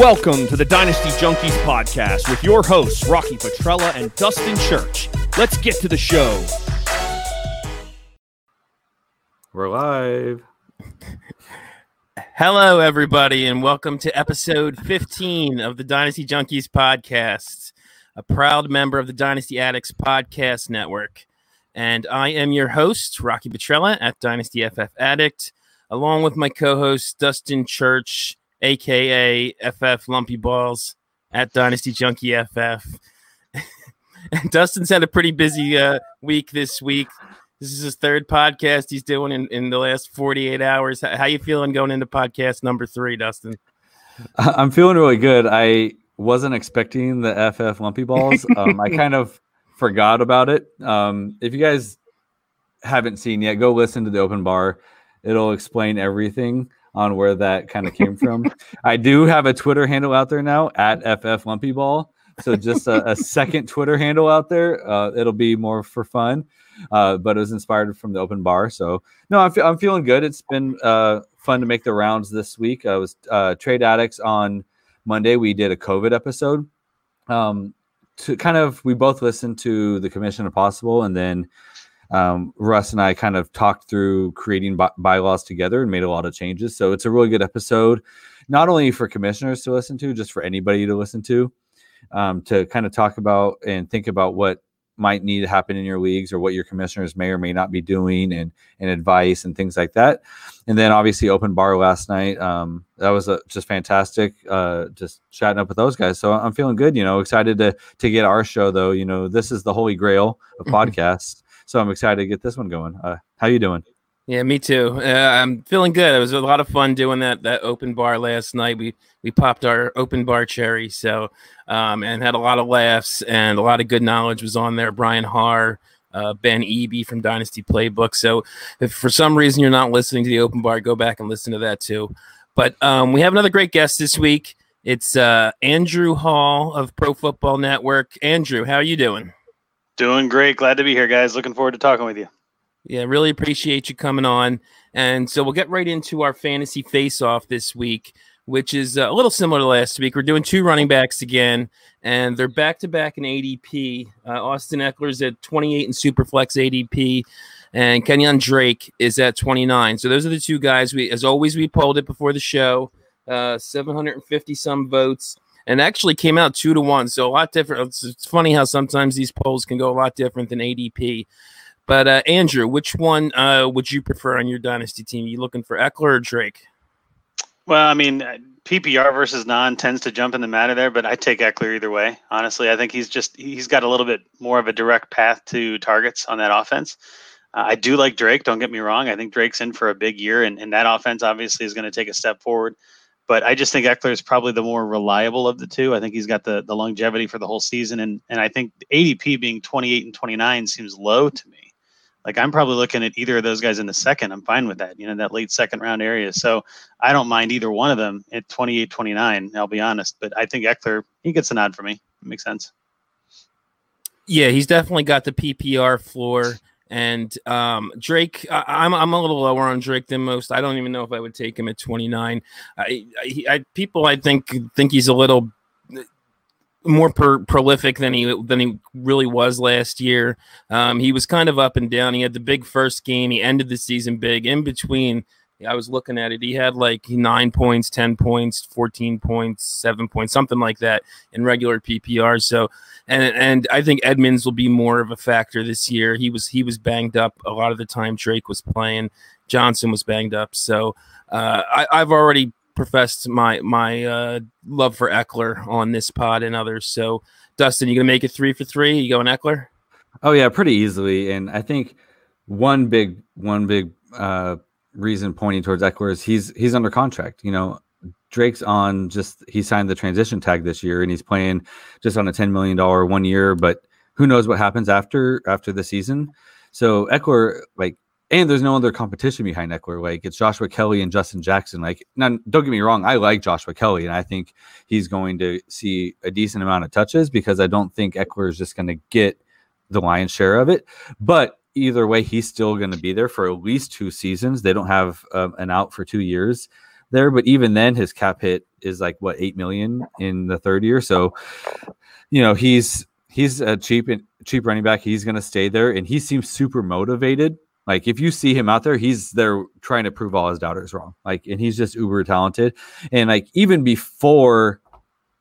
Welcome to the Dynasty Junkies podcast with your hosts, Rocky Petrella and Dustin Church. Let's get to the show. We're live. Hello, everybody, and welcome to episode 15 of the Dynasty Junkies podcast, a proud member of the Dynasty Addicts podcast network. And I am your host, Rocky Petrella at Dynasty FF Addict, along with my co host, Dustin Church aka FF Lumpy Balls at Dynasty Junkie FF. and Dustin's had a pretty busy uh, week this week. This is his third podcast he's doing in, in the last 48 hours. How, how you feeling going into podcast number three, Dustin? I'm feeling really good. I wasn't expecting the FF Lumpy Balls. Um, I kind of forgot about it. Um, if you guys haven't seen yet, go listen to the open bar. It'll explain everything on where that kind of came from. I do have a Twitter handle out there now at FF Lumpy Ball. So just a, a second Twitter handle out there. Uh, it'll be more for fun, uh, but it was inspired from the open bar. So no, I'm, I'm feeling good. It's been uh, fun to make the rounds this week. I was uh, trade addicts on Monday. We did a COVID episode. Um, to kind of, we both listened to the Commission of Possible, and then um, Russ and I kind of talked through creating by- bylaws together and made a lot of changes. So it's a really good episode, not only for commissioners to listen to, just for anybody to listen to, um, to kind of talk about and think about what might need to happen in your leagues or what your commissioners may or may not be doing and and advice and things like that. And then obviously open bar last night. Um, that was a, just fantastic. Uh, just chatting up with those guys. So I'm feeling good. You know, excited to to get our show though. You know, this is the holy grail of podcasts. So I'm excited to get this one going. Uh, how you doing? Yeah, me too. Uh, I'm feeling good. It was a lot of fun doing that that open bar last night. We we popped our open bar cherry, so um, and had a lot of laughs and a lot of good knowledge was on there. Brian Haar, uh, Ben Eby from Dynasty Playbook. So if for some reason you're not listening to the open bar, go back and listen to that too. But um, we have another great guest this week. It's uh, Andrew Hall of Pro Football Network. Andrew, how are you doing? Doing great. Glad to be here, guys. Looking forward to talking with you. Yeah, really appreciate you coming on. And so we'll get right into our fantasy face off this week, which is uh, a little similar to last week. We're doing two running backs again, and they're back to back in ADP. Uh, Austin Ekeler's at 28 in Superflex ADP, and Kenyan Drake is at 29. So those are the two guys. We, as always, we polled it before the show. Uh, 750 some votes and actually came out two to one. So a lot different. It's, it's, funny how sometimes these polls can go a lot different than ADP. But uh, Andrew, which one uh, would you prefer on your dynasty team? You looking for Ekeler or Drake? Well, I mean, uh, PPR versus non tends to jump in the matter there, but I take Ekeler either way. Honestly, I think he's just he's got a little bit more of a direct path to targets on that offense. Uh, I do like Drake. Don't get me wrong. I think Drake's in for a big year, and, and that offense obviously is going to take a step forward. But I just think Ekeler is probably the more reliable of the two. I think he's got the the longevity for the whole season, and and I think ADP being 28 and 29 seems low to me. Like I'm probably looking at either of those guys in the second. I'm fine with that. You know, that late second round area. So I don't mind either one of them at 28, 29. I'll be honest, but I think Ekeler he gets a nod for me. It makes sense. Yeah, he's definitely got the PPR floor. And um, Drake, I, am I'm, I'm a little lower on Drake than most. I don't even know if I would take him at 29. I, I, I people I think think he's a little more per, prolific than he than he really was last year. Um, he was kind of up and down. He had the big first game. He ended the season big. In between, I was looking at it. He had like nine points, 10 points, 14 points, seven points, something like that in regular PPR. So, and, and I think Edmonds will be more of a factor this year. He was, he was banged up a lot of the time Drake was playing. Johnson was banged up. So, uh, I, I've already professed my, my, uh, love for Ekeler on this pod and others. So, Dustin, you going to make it three for three? You going Ekeler? Oh, yeah, pretty easily. And I think one big, one big, uh, reason pointing towards Ekeler is he's he's under contract. You know, Drake's on just he signed the transition tag this year and he's playing just on a ten million dollar one year, but who knows what happens after after the season. So Ekeler, like, and there's no other competition behind Ekeler. Like it's Joshua Kelly and Justin Jackson. Like, now don't get me wrong, I like Joshua Kelly and I think he's going to see a decent amount of touches because I don't think Ekeler is just going to get the lion's share of it. But either way, he's still going to be there for at least two seasons. They don't have um, an out for two years. there. But even then, his cap hit is like what eight million in the third year. So, you know, he's he's a cheap cheap running back. He's going to stay there, and he seems super motivated. Like if you see him out there, he's there trying to prove all his doubters wrong. Like, and he's just uber talented. And like even before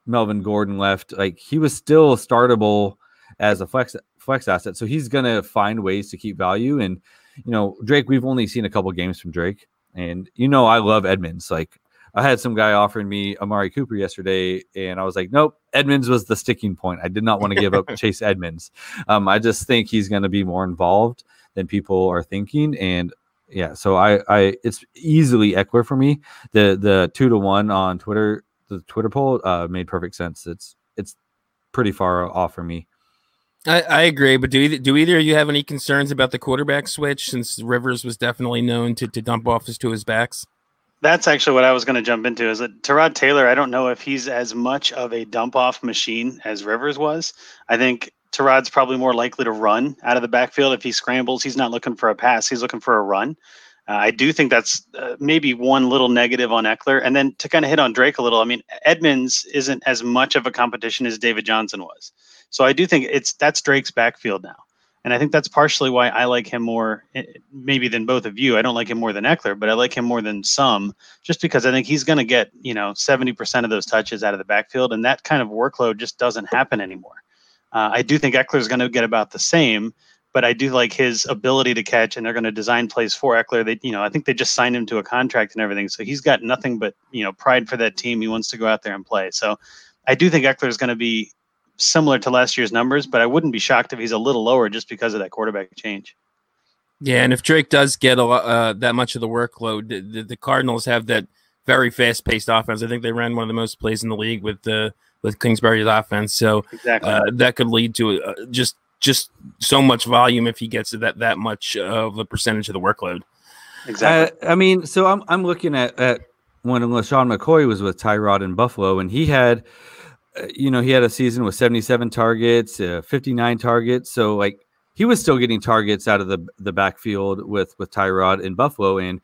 Melvin Gordon left, like he was still startable as a flex flex asset. So he's going to find ways to keep value. And you know, Drake, we've only seen a couple games from Drake, and you know, I love Edmonds. Like I had some guy offering me Amari Cooper yesterday, and I was like, nope, Edmonds was the sticking point. I did not want to give up Chase Edmonds. Um, I just think he's going to be more involved than people are thinking, and yeah, so I, I, it's easily Ekeler for me. The the two to one on Twitter, the Twitter poll uh, made perfect sense. It's it's pretty far off for me. I, I agree, but do either, do either of you have any concerns about the quarterback switch since Rivers was definitely known to, to dump off his to his backs? That's actually what I was going to jump into. Is that Tyrod Taylor? I don't know if he's as much of a dump off machine as Rivers was. I think Tyrod's probably more likely to run out of the backfield. If he scrambles, he's not looking for a pass; he's looking for a run. Uh, I do think that's uh, maybe one little negative on Ekeler. And then to kind of hit on Drake a little, I mean, Edmonds isn't as much of a competition as David Johnson was. So I do think it's that's Drake's backfield now. And I think that's partially why I like him more, eh, maybe than both of you. I don't like him more than Ekeler, but I like him more than some, just because I think he's going to get you know seventy percent of those touches out of the backfield, and that kind of workload just doesn't happen anymore. Uh, I do think Ekeler is going to get about the same, but I do like his ability to catch, and they're going to design plays for Ekeler. They, you know, I think they just signed him to a contract and everything, so he's got nothing but you know pride for that team. He wants to go out there and play. So I do think Ekeler is going to be similar to last year's numbers, but I wouldn't be shocked if he's a little lower just because of that quarterback change. Yeah, and if Drake does get a uh, that much of the workload, the, the, the Cardinals have that very fast-paced offense. I think they ran one of the most plays in the league with the with Kingsbury's offense. So exactly. uh, that could lead to uh, just just so much volume if he gets that that much of a percentage of the workload. Exactly. Uh, I mean, so I'm I'm looking at at when LeSean McCoy was with Tyrod in Buffalo, and he had you know, he had a season with 77 targets, uh, 59 targets. So like he was still getting targets out of the the backfield with with Tyrod in Buffalo, and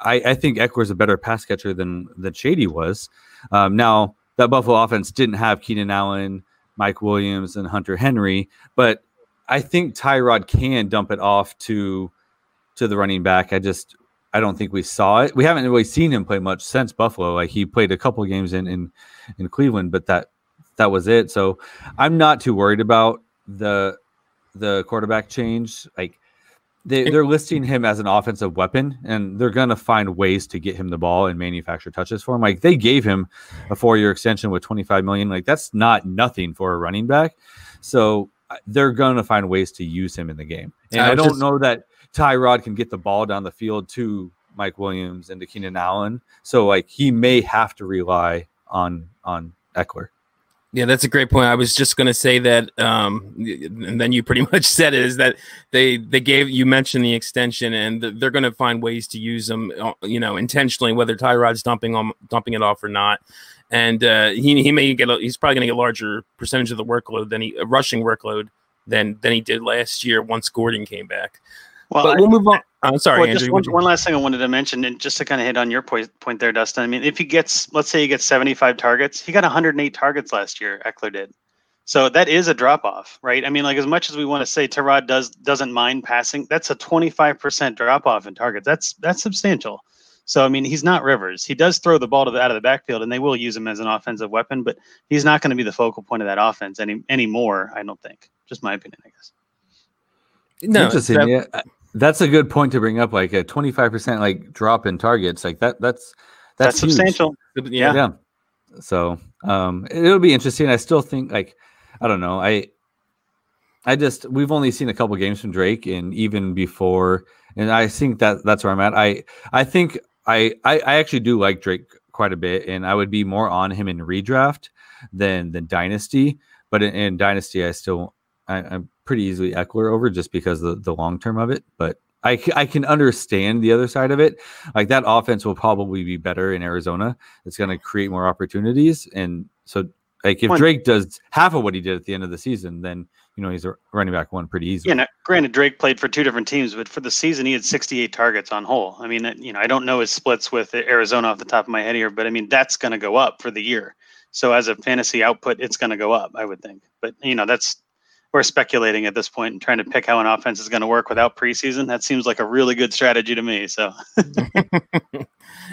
I, I think Ekeler's a better pass catcher than than Shady was. Um, now that Buffalo offense didn't have Keenan Allen, Mike Williams, and Hunter Henry, but I think Tyrod can dump it off to to the running back. I just I don't think we saw it. We haven't really seen him play much since Buffalo. Like he played a couple games in in in Cleveland, but that that was it. So I'm not too worried about the the quarterback change. Like they, they're listing him as an offensive weapon, and they're gonna find ways to get him the ball and manufacture touches for him. Like they gave him a four year extension with 25 million. Like that's not nothing for a running back. So they're gonna find ways to use him in the game. And I, I don't just, know that Tyrod can get the ball down the field to Mike Williams and to Keenan Allen. So like he may have to rely on on Ekeler. Yeah, that's a great point. I was just going to say that, um, and then you pretty much said it. Is that they they gave you mentioned the extension, and they're going to find ways to use them, uh, you know, intentionally, whether Tyrod's dumping on dumping it off or not. And uh, he he may get a, he's probably going to get a larger percentage of the workload than he rushing workload than than he did last year once Gordon came back. Well, but we'll move on. I'm sorry, well, Andrew. One, one, last thing I wanted to mention, and just to kind of hit on your point, point there, Dustin. I mean, if he gets, let's say he gets 75 targets, he got 108 targets last year. Ekeler did, so that is a drop off, right? I mean, like as much as we want to say Tyrod does doesn't mind passing, that's a 25 percent drop off in targets. That's that's substantial. So I mean, he's not Rivers. He does throw the ball to the, out of the backfield, and they will use him as an offensive weapon, but he's not going to be the focal point of that offense any anymore. I don't think. Just my opinion, I guess. No, interesting. That, yeah. That's a good point to bring up. Like a twenty five percent like drop in targets, like that. That's that's, that's substantial. Yeah. Yeah. So um, it'll be interesting. I still think like I don't know. I I just we've only seen a couple games from Drake, and even before, and I think that that's where I'm at. I I think I I, I actually do like Drake quite a bit, and I would be more on him in redraft than than dynasty. But in, in dynasty, I still I, am pretty easily Ekeler over just because the, the long term of it. But I, I can understand the other side of it. Like that offense will probably be better in Arizona. It's going to create more opportunities. And so Like if One- Drake does half of what he did at the end of the season, then you know he's a running back one pretty easily. You know, granted, Drake played for two different teams, but for the season, he had 68 targets on whole. I mean, you know, I don't know his splits with Arizona off the top of my head here, but I mean, that's going to go up for the year. So as a fantasy output, it's going to go up, I would think. But you know, that's we're speculating at this point and trying to pick how an offense is going to work without preseason. That seems like a really good strategy to me. So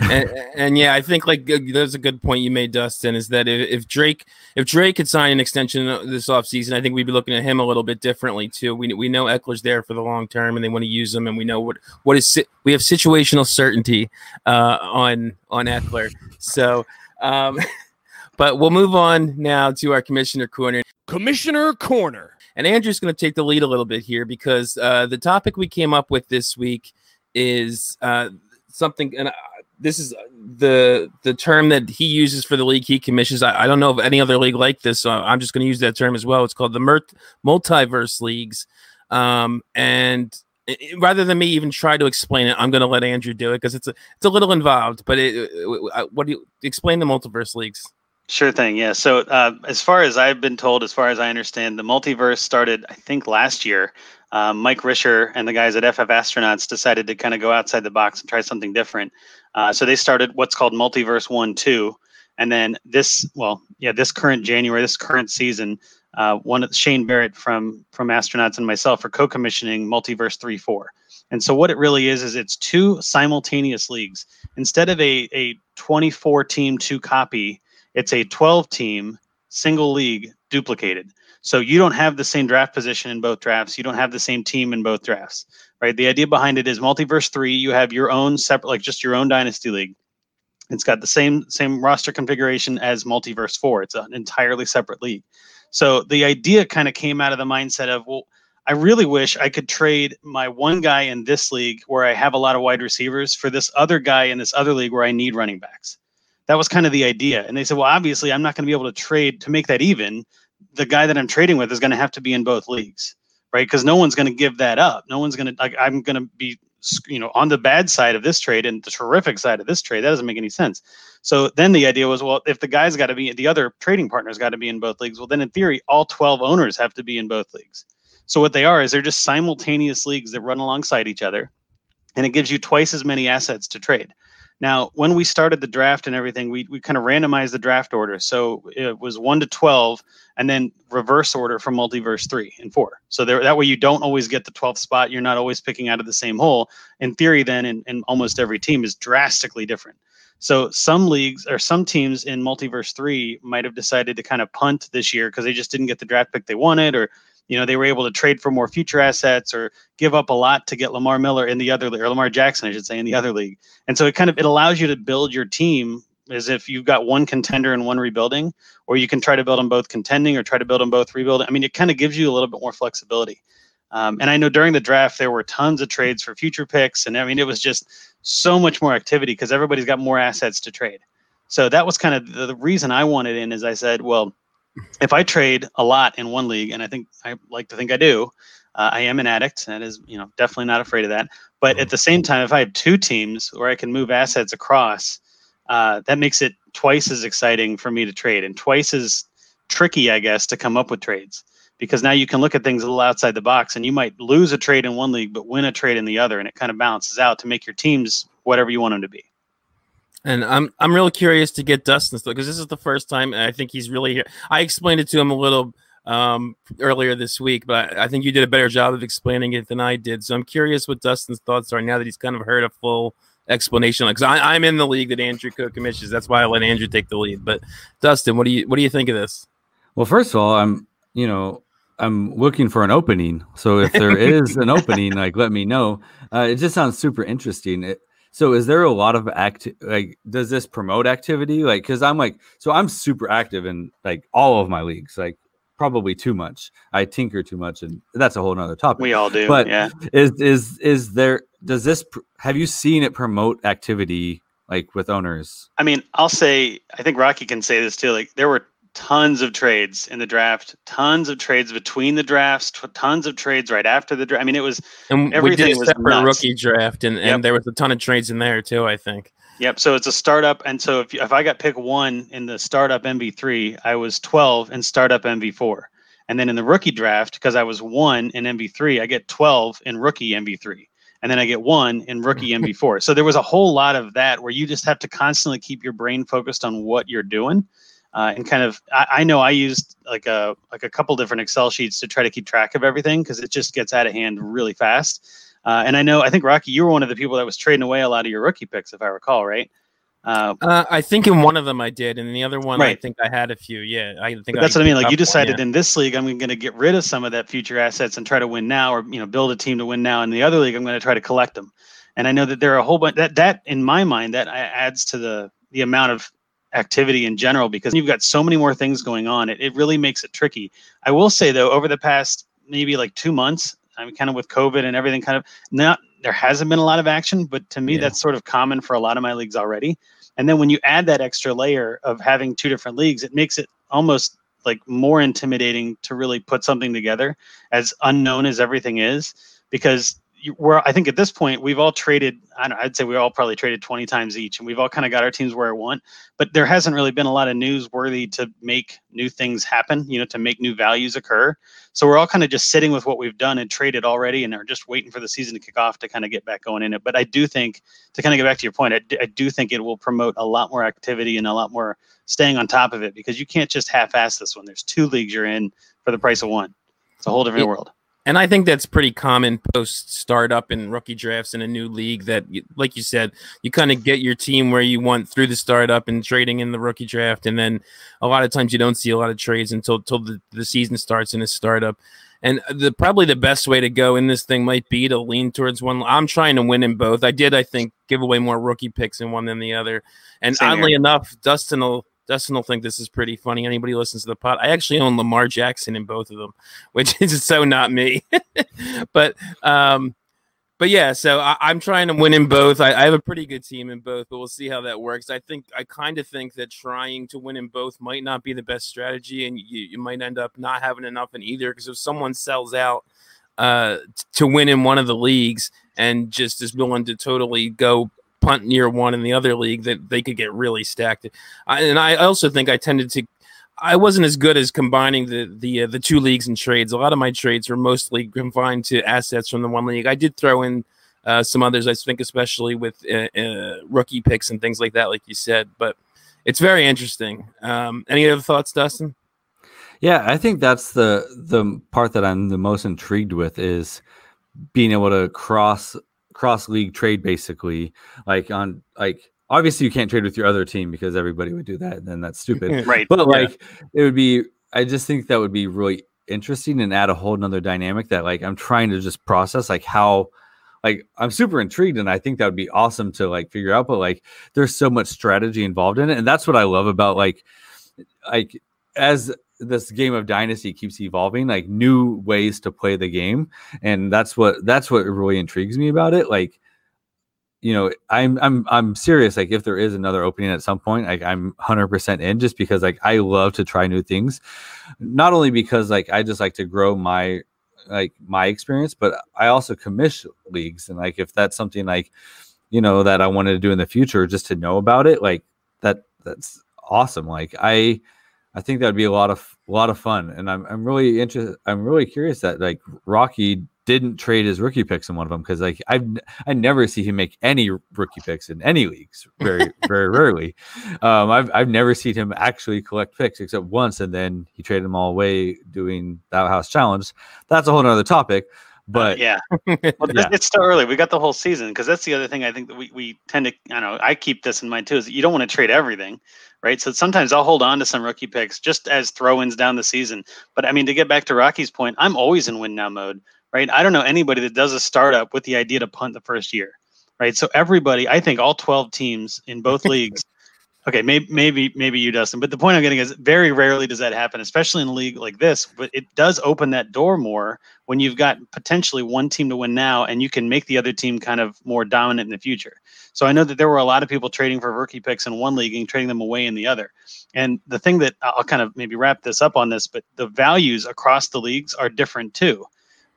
and, and yeah, I think like there's a good point you made, Dustin, is that if, if Drake if Drake could sign an extension this offseason, I think we'd be looking at him a little bit differently too. We we know Ekeler's there for the long term, and they want to use him, and we know what what is we have situational certainty uh, on on Ekeler. So, um, but we'll move on now to our commissioner corner. Commissioner Corner. And Andrew's going to take the lead a little bit here because uh, the topic we came up with this week is uh, something, and uh, this is the the term that he uses for the league he commissions. I, I don't know of any other league like this, so I'm just going to use that term as well. It's called the Mert- multiverse leagues, um, and it- rather than me even try to explain it, I'm going to let Andrew do it because it's a it's a little involved. But it, it- uh, what do you explain the multiverse leagues? Sure thing. Yeah. So, uh, as far as I've been told, as far as I understand, the multiverse started, I think, last year. Um, Mike Risher and the guys at FF Astronauts decided to kind of go outside the box and try something different. Uh, so they started what's called Multiverse One Two, and then this, well, yeah, this current January, this current season, uh, one Shane Barrett from from Astronauts and myself are co-commissioning Multiverse Three Four. And so what it really is is it's two simultaneous leagues instead of a a 24 team two copy it's a 12 team single league duplicated. So you don't have the same draft position in both drafts. You don't have the same team in both drafts, right? The idea behind it is multiverse three. You have your own separate, like just your own dynasty league. It's got the same same roster configuration as multiverse four. It's an entirely separate league. So the idea kind of came out of the mindset of, well, I really wish I could trade my one guy in this league where I have a lot of wide receivers for this other guy in this other league where I need running backs that was kind of the idea. And they said, well, obviously, I'm not going to be able to trade to make that even. The guy that I'm trading with is going to have to be in both leagues, right? Because no one's going to give that up. No one's going to like. I'm going to be, you know, on the bad side of this trade and the terrific side of this trade. That doesn't make any sense. So then the idea was, well, if the guy's got to be, the other trading partner's got to be in both leagues. Well, then in theory, all 12 owners have to be in both leagues. So what they are is they're just simultaneous leagues that run alongside each other, and it gives you twice as many assets to trade. Now, when we started the draft and everything, we, we kind of randomized the draft order. So it was one to 12 and then reverse order from multiverse three and four. So there, that way you don't always get the 12th spot. You're not always picking out of the same hole. In theory, then, in, in almost every team is drastically different. So some leagues or some teams in multiverse three might have decided to kind of punt this year because they just didn't get the draft pick they wanted or you know they were able to trade for more future assets or give up a lot to get Lamar Miller in the other or Lamar Jackson I should say in the other league. And so it kind of it allows you to build your team as if you've got one contender and one rebuilding or you can try to build them both contending or try to build them both rebuilding. I mean it kind of gives you a little bit more flexibility. Um, and I know during the draft there were tons of trades for future picks and I mean it was just so much more activity because everybody's got more assets to trade. So that was kind of the, the reason I wanted in is I said, well, if I trade a lot in one league, and I think I like to think I do, uh, I am an addict. That is, you know, definitely not afraid of that. But at the same time, if I have two teams where I can move assets across, uh, that makes it twice as exciting for me to trade and twice as tricky, I guess, to come up with trades. Because now you can look at things a little outside the box, and you might lose a trade in one league, but win a trade in the other, and it kind of balances out to make your teams whatever you want them to be. And I'm I'm real curious to get Dustin's because this is the first time and I think he's really here. I explained it to him a little um, earlier this week, but I think you did a better job of explaining it than I did. So I'm curious what Dustin's thoughts are now that he's kind of heard a full explanation. Because I'm in the league that Andrew co-commissions. That's why I let Andrew take the lead. But Dustin, what do you what do you think of this? Well, first of all, I'm you know I'm looking for an opening. So if there is an opening, like let me know. Uh, it just sounds super interesting. It, so is there a lot of act like does this promote activity? Like because I'm like so I'm super active in like all of my leagues, like probably too much. I tinker too much, and that's a whole nother topic. We all do, But yeah. is is is there does this have you seen it promote activity like with owners? I mean, I'll say, I think Rocky can say this too. Like, there were tons of trades in the draft, tons of trades between the drafts, t- tons of trades right after the draft. I mean, it was And we Everything did a was separate rookie draft, and, and Yep. there was a ton of trades in there too. I think. Yep. So it's a startup, and so if if I got pick one in the startup MV3, I was 12 in startup MV4, and then in the rookie draft, because I was one in MV3, I get 12 in rookie MV3, and then I get one in rookie MV4. So there was a whole lot of that where you just have to constantly keep your brain focused on what you're doing. Uh, and kind of, I, I know I used like a like a couple different Excel sheets to try to keep track of everything because it just gets out of hand really fast. Uh, and I know, I think Rocky, you were one of the people that was trading away a lot of your rookie picks, if I recall, right? Uh, uh, I think in one of them I did, and the other one right. I think I had a few. Yeah, I think that's I what I mean. Like you decided one, yeah. in this league, I'm going to get rid of some of that future assets and try to win now, or you know, build a team to win now. In the other league, I'm going to try to collect them. And I know that there are a whole bunch that that in my mind that adds to the the amount of activity in general because you've got so many more things going on. It it really makes it tricky. I will say though, over the past maybe like two months, I mean, kind of with COVID and everything, kind of not there hasn't been a lot of action, but to me, yeah. that's sort of common for a lot of my leagues already. And then when you add that extra layer of having two different leagues, it makes it almost like more intimidating to really put something together as unknown as everything is because we're I think at this point we've all traded. I don't, I'd say we all probably traded 20 times each, and we've all kind of got our teams where I want. But there hasn't really been a lot of news worthy to make new things happen. You know, to make new values occur. So we're all kind of just sitting with what we've done and traded already, and are just waiting for the season to kick off to kind of get back going in it. But I do think to kind of get back to your point, I, I do think it will promote a lot more activity and a lot more staying on top of it because you can't just half-ass this one. There's two leagues you're in for the price of one. It's a whole different world. And I think that's pretty common post startup and rookie drafts in a new league that, like you said, you kind of get your team where you want through the startup and trading in the rookie draft. And then a lot of times you don't see a lot of trades until, until the, the season starts in a startup. And uh, the probably the best way to go in this thing might be to lean towards one. I'm trying to win in both. I did, I think, give away more rookie picks in one than the other. And Same oddly here. enough, Dustin will Dustin will think this is pretty funny. Anybody listens to the pod, I actually own Lamar Jackson in both of them, which is so not me. but um, but yeah, so I, am trying to win in both. I, I, have a pretty good team in both, but we'll see how that works. I think I kind of think that trying to win in both might not be the best strategy, and you, you might end up not having enough in either. Because if someone sells out uh, to win in one of the leagues and just is willing to totally go punt near one in the other league that they could get really stacked. I, and I also think I tended to. I wasn't as good as combining the the uh, the two leagues and trades. A lot of my trades were mostly confined to assets from the one league. I did throw in uh, some others. I think, especially with uh, uh, rookie picks and things like that, like you said. But it's very interesting. Um, any other thoughts, Dustin? Yeah, I think that's the the part that I'm the most intrigued with is being able to cross cross league trade basically like on like obviously you can't trade with your other team because everybody would do that and then that's stupid right but like yeah. it would be i just think that would be really interesting and add a whole nother dynamic that like i'm trying to just process like how like i'm super intrigued and i think that would be awesome to like figure out but like there's so much strategy involved in it and that's what i love about like like as this game of dynasty keeps evolving like new ways to play the game. And that's what that's what really intrigues me about it. Like you know i'm i'm i'm serious. Like if there is another opening at some point like i'm 100% in just because like i love to try new things. Not only because like i just like to grow my like my experience but i also commission leagues. And like if that's something like you know that i wanted to do in the future just to know about it like that that's awesome. Like i I think that would be a lot of a lot of fun, and I'm I'm really interested. I'm really curious that like Rocky didn't trade his rookie picks in one of them because like I've I never see him make any rookie picks in any leagues very very rarely. Um, I've I've never seen him actually collect picks except once, and then he traded them all away doing that house challenge. That's a whole other topic. But yeah, well, yeah. it's still early. We got the whole season because that's the other thing I think that we, we tend to. I know I keep this in mind too. Is you don't want to trade everything right? So sometimes I'll hold on to some rookie picks just as throw-ins down the season. But I mean, to get back to Rocky's point, I'm always in win now mode, right? I don't know anybody that does a startup with the idea to punt the first year, right? So everybody, I think all 12 teams in both leagues Okay, maybe maybe maybe you, Dustin. But the point I'm getting is very rarely does that happen, especially in a league like this. But it does open that door more when you've got potentially one team to win now, and you can make the other team kind of more dominant in the future. So I know that there were a lot of people trading for rookie picks in one league and trading them away in the other. And the thing that I'll kind of maybe wrap this up on this, but the values across the leagues are different too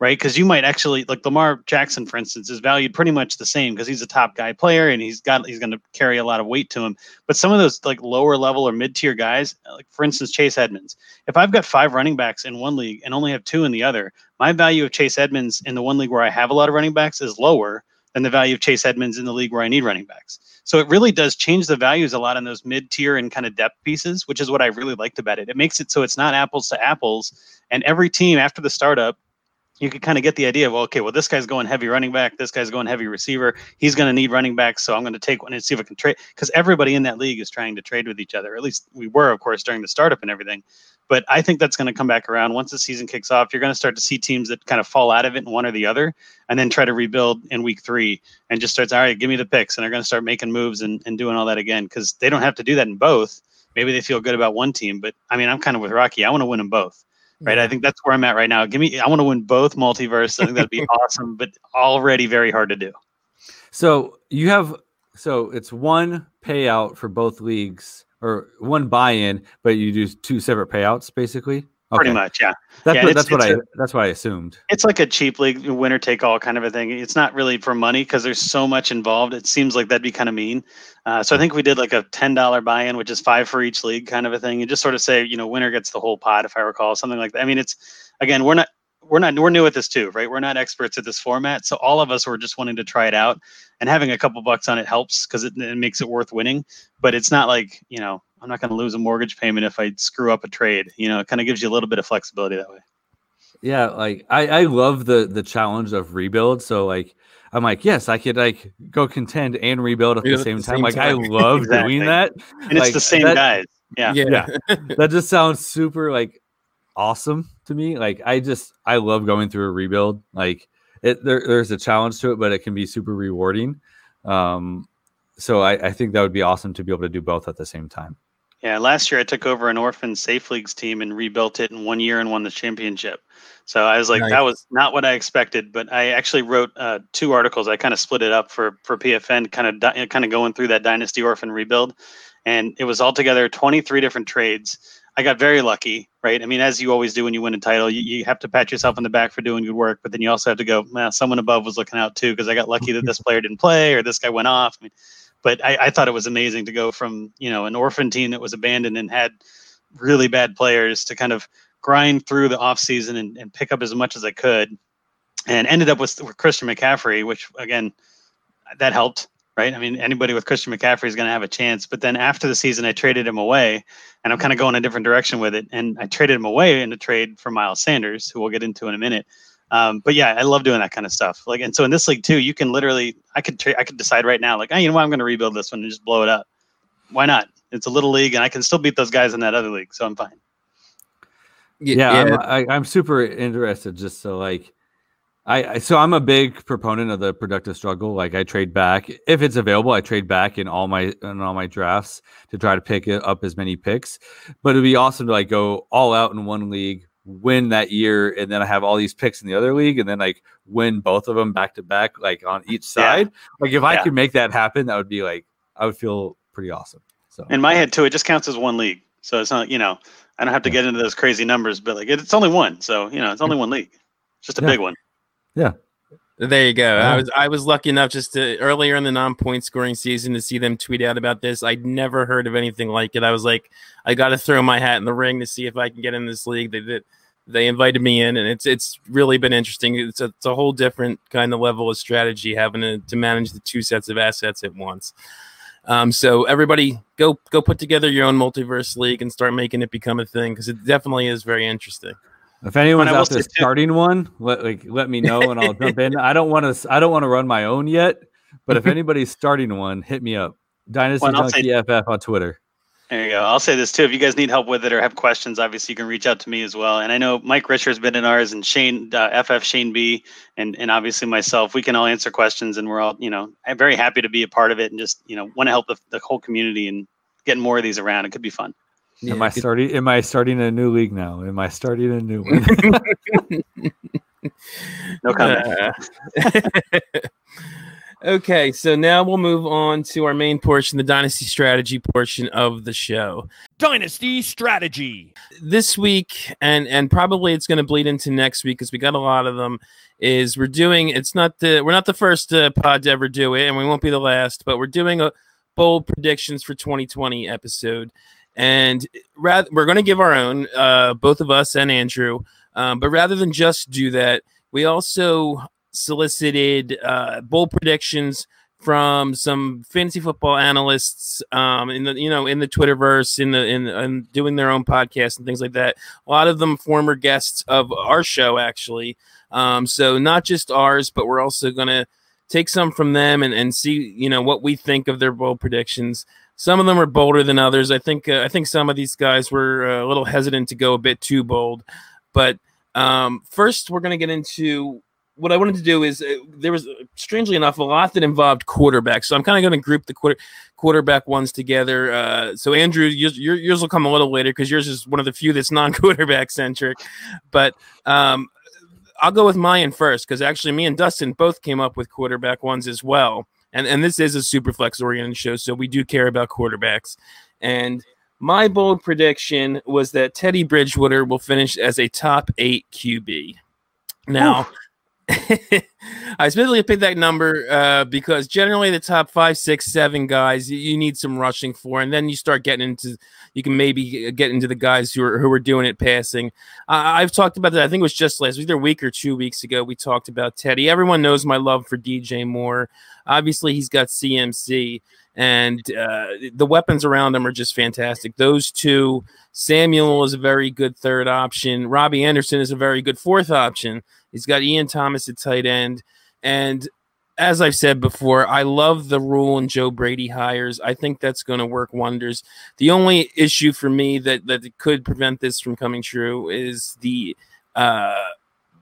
right? Because you might actually like Lamar Jackson, for instance, is valued pretty much the same because he's a top guy player and he's got he's going to carry a lot of weight to him. But some of those like lower level or mid tier guys, uh, like for instance Chase Edmonds, if I've got five running backs in one league and only have two in the other, my value of Chase Edmonds in the one league where I have a lot of running backs is lower than the value of Chase Edmonds in the league where I need running backs. So it really does change the values a lot on those mid tier and kind of depth pieces, which is what I really liked about it. It makes it so it's not apples to apples. And every team after the startup you could kind of get the idea of okay, well, this guy's going heavy running back, this guy's going heavy receiver. He's going to need running backs, so I'm going to take one and see if I can trade because everybody in that league is trying to trade with each other. At least we were, of course, during the startup and everything. But I think that's going to come back around once the season kicks off. You're going to start to see teams that kind of fall out of it in one or the other, and then try to rebuild in week three and just starts all right, give me the picks, and they're going to start making moves and, and doing all that again because they don't have to do that in both. Maybe they feel good about one team, but I mean, I'm kind of with Rocky. I want to win them both right? Yeah. I think that's where I'm at right now. Give me, I want to win both multiverse. I think that'd be awesome, but already very hard to do. So you have, so it's one payout for both leagues or one buy-in, but you do two separate payouts basically. Okay. Pretty much, yeah. That's, yeah, what, that's what I a, that's what I assumed. It's like a cheap league, winner take all kind of a thing. It's not really for money because there's so much involved. It seems like that'd be kind of mean. Uh, so I think we did like a ten dollar buy-in, which is five for each league, kind of a thing. You just sort of say, you know, winner gets the whole pot, if I recall, something like that. I mean, it's again, we're not we're not we're new at this too, right? We're not experts at this format, so all of us were just wanting to try it out, and having a couple bucks on it helps because it, it makes it worth winning. But it's not like you know I'm not going to lose a mortgage payment if I screw up a trade. You know, it kind of gives you a little bit of flexibility that way. Yeah, like I, I love the the challenge of rebuild. So like I'm like, yes, I could like go contend and rebuild at the same, at the time. same like. I love exactly. doing that. And like, it's the same that, guys. Yeah. Yeah. that just sounds super like awesome to me. Like I just I love going through a rebuild. Like it there, there's a challenge to it, but it can be super rewarding. Um so I, I think that would be awesome to be able to do both at the same time. Yeah, last year I took over an orphan safe leagues team and rebuilt it in one year and won the championship. So I was like, nice. that was not what I expected, but I actually wrote uh, two articles. I kind of split it up for for PFN, kind of di- kind of going through that dynasty orphan rebuild, and it was altogether 23 different trades. I got very lucky, right? I mean, as you always do when you win a title, you, you have to pat yourself on the back for doing good work, but then you also have to go, well, someone above was looking out too because I got lucky that this player didn't play or this guy went off. I mean, but I, I thought it was amazing to go from you know an orphan team that was abandoned and had really bad players to kind of grind through the offseason and, and pick up as much as I could and ended up with, with Christian McCaffrey, which again, that helped, right? I mean, anybody with Christian McCaffrey is going to have a chance. But then after the season, I traded him away and I'm kind of going a different direction with it. And I traded him away in a trade for Miles Sanders, who we'll get into in a minute. Um, but yeah, I love doing that kind of stuff. Like, and so in this league too, you can literally, I could, tra- I could decide right now, like, oh, you know what, I'm going to rebuild this one and just blow it up. Why not? It's a little league, and I can still beat those guys in that other league, so I'm fine. Yeah, yeah. I'm, I, am super interested. Just so like, I, so I'm a big proponent of the productive struggle. Like, I trade back if it's available. I trade back in all my in all my drafts to try to pick up as many picks. But it'd be awesome to like go all out in one league win that year and then I have all these picks in the other league and then like win both of them back to back like on each side. Yeah. Like if I yeah. could make that happen, that would be like I would feel pretty awesome. So in my head too, it just counts as one league. So it's not, you know, I don't have to get into those crazy numbers, but like it's only one. So, you know, it's only one league. It's just a yeah. big one. Yeah. There you go. I was I was lucky enough just to earlier in the non-point scoring season to see them tweet out about this. I'd never heard of anything like it. I was like, I got to throw my hat in the ring to see if I can get in this league. They did they invited me in, and it's it's really been interesting. It's a, it's a whole different kind of level of strategy having to, to manage the two sets of assets at once. Um, so everybody, go go put together your own multiverse league and start making it become a thing because it definitely is very interesting. If anyone's out there starting one, let like let me know and I'll jump in. I don't want to I don't want to run my own yet, but if anybody's starting one, hit me up. Dynasty well, Junkie FF on Twitter. There you go. I'll say this too. If you guys need help with it or have questions, obviously you can reach out to me as well. And I know Mike Richard's been in ours and Shane, uh, FF Shane B, and, and obviously myself. We can all answer questions and we're all, you know, I'm very happy to be a part of it and just, you know, want to help the, the whole community and getting more of these around. It could be fun. Yeah, am I starting? Am I starting a new league now? Am I starting a new one? no comment. Uh, Okay, so now we'll move on to our main portion, the dynasty strategy portion of the show. Dynasty strategy. This week, and and probably it's going to bleed into next week because we got a lot of them. Is we're doing it's not the we're not the first uh, pod to ever do it, and we won't be the last, but we're doing a bold predictions for 2020 episode, and rather we're going to give our own, uh, both of us and Andrew. Um, but rather than just do that, we also solicited uh, bold predictions from some fantasy football analysts um, in the you know in the Twitterverse in the in, in doing their own podcasts and things like that. A lot of them former guests of our show actually. Um, so not just ours, but we're also gonna take some from them and, and see you know what we think of their bold predictions. Some of them are bolder than others. I think uh, I think some of these guys were uh, a little hesitant to go a bit too bold, but um, first we're going to get into what I wanted to do is uh, there was uh, strangely enough a lot that involved quarterbacks. So I'm kind of going to group the quarter quarterback ones together. Uh, so Andrew, yours, yours will come a little later because yours is one of the few that's non-quarterback centric. But um, I'll go with mine first because actually me and Dustin both came up with quarterback ones as well. And and this is a super flex oriented show, so we do care about quarterbacks. And my bold prediction was that Teddy Bridgewater will finish as a top eight QB. Now. I specifically picked that number uh, because generally the top five, six, seven guys you need some rushing for, and then you start getting into you can maybe get into the guys who are who are doing it passing. Uh, I've talked about that. I think it was just last either week or two weeks ago. We talked about Teddy. Everyone knows my love for DJ Moore. Obviously, he's got CMC, and uh, the weapons around him are just fantastic. Those two, Samuel is a very good third option. Robbie Anderson is a very good fourth option. He's got Ian Thomas at tight end. And as I've said before, I love the Rhule and Joe Brady hires. I think that's going to work wonders. The only issue for me that that could prevent this from coming true is the uh,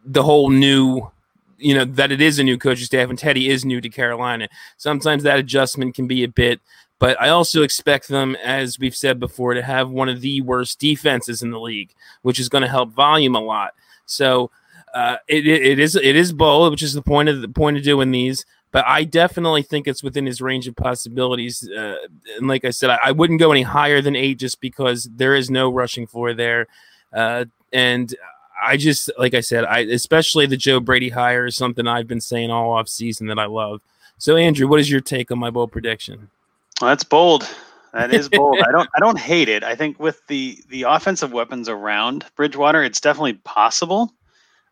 the whole new, you know, that it is a new coaching staff and Teddy is new to Carolina. Sometimes that adjustment can be a bit. But I also expect them, as we've said before, to have one of the worst defenses in the league, which is going to help volume a lot. So uh, it, it is it is bold, which is the point of the point of doing these. But I definitely think it's within his range of possibilities. Uh, and like I said, I, I, wouldn't go any higher than eight just because there is no rushing floor there. Uh, and I just like I said, I especially the Joe Brady hire is something I've been saying all off season that I love. So Andrew, what is your take on my bold prediction? Well, that's bold. That is bold. I don't I don't hate it. I think with the the offensive weapons around Bridgewater, it's definitely possible.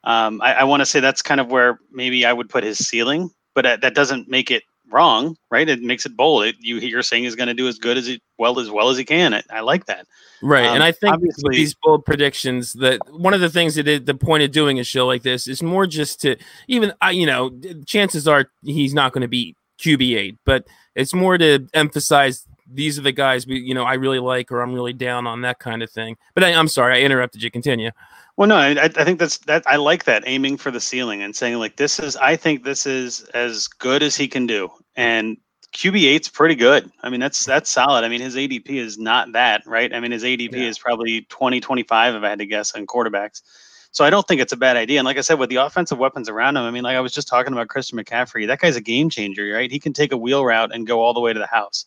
Um, I, I want to say that's kind of where maybe I would put his ceiling, but that, that doesn't make it wrong, right? It makes it bold. It, you you're saying he's going to do as good as he well as well as he can. I, I like that. Right, um, and I think these bold predictions that one of the things that it, the point of doing a show like this is more just to even I you know chances are he's not going to be QB eight, but it's more to emphasize these are the guys we you know I really like or I'm really down on that kind of thing. But I, I'm sorry I interrupted you. Continue. Well, no, I, I think that's that. I like that aiming for the ceiling and saying like this is. I think this is as good as he can do, and QB eight's pretty good. I mean, that's that's solid. I mean, his ADP is not that right. I mean, his ADP yeah. is probably 20, 25, if I had to guess, on quarterbacks. So I don't think it's a bad idea. And like I said, with the offensive weapons around him, I mean, like I was just talking about Christian McCaffrey. That guy's a game changer, right? He can take a wheel route and go all the way to the house.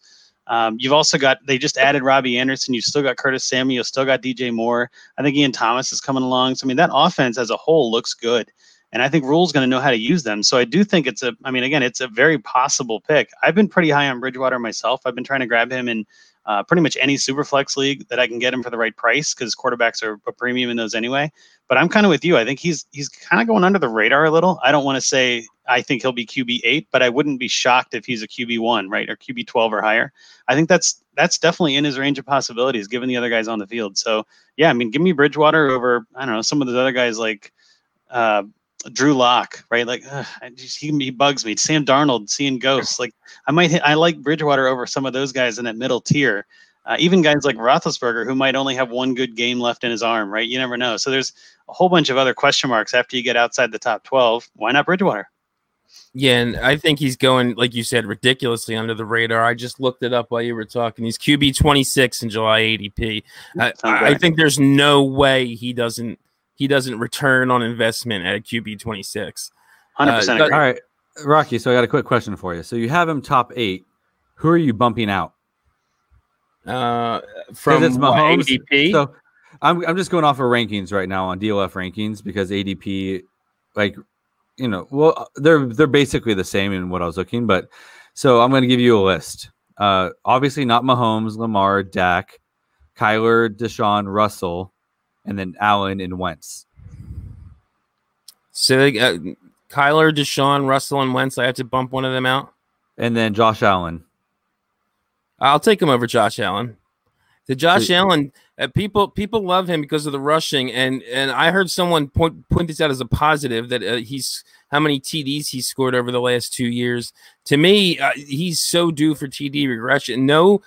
Um, you've also got they just added Robbie Anderson. You've still got Curtis Samuel. Still got DJ Moore. I think Ian Thomas is coming along. So I mean that offense as a whole looks good, and I think Rhule's going to know how to use them. So I do think it's a. I mean again, it's a very possible pick. I've been pretty high on Bridgewater myself. I've been trying to grab him in uh, pretty much any superflex league that I can get him for the right price because quarterbacks are a premium in those anyway. But I'm kind of with you. I think he's he's kind of going under the radar a little. I don't want to say I think he'll be QB eight, but I wouldn't be shocked if he's a QB one, right, or QB twelve or higher. I think that's that's definitely in his range of possibilities given the other guys on the field. So yeah, I mean, give me Bridgewater over I don't know some of those other guys like uh, Drew Lock, right? Like ugh, just, he, he bugs me. Sam Darnold, seeing ghosts. Like I might hit, I like Bridgewater over some of those guys in that middle tier. Uh, even guys like Roethlisberger, who might only have one good game left in his arm, right? You never know. So there's a whole bunch of other question marks after you get outside the top 12. Why not Bridgewater? Yeah, and I think he's going, like you said, ridiculously under the radar. I just looked it up while you were talking. He's QB 26 in July ADP. I, I, think there's no way he doesn't he doesn't return on investment at a QB 26. 100%. Uh, all right. Rocky, so I got a quick question for you. So you have him top eight. Who are you bumping out? Uh, 'Cause from it's what, Mahomes. ADP. So I'm I'm just going off of rankings right now on DLF rankings because ADP, like, you know, well they're they're basically the same in what I was looking, but so I'm going to give you a list. Uh, obviously not Mahomes, Lamar, Dak, Kyler, Deshaun, Russell, and then Allen and Wentz. so uh, Kyler, Deshaun, Russell, and Wentz. I have to bump one of them out. And then Josh Allen. I'll take him over Josh Allen. The Josh So- Allen uh, people people love him because of the rushing, and and I heard someone point point this out as a positive that uh, he's how many TDs he scored over the last two years. To me, uh, he's so due for TD regression. No,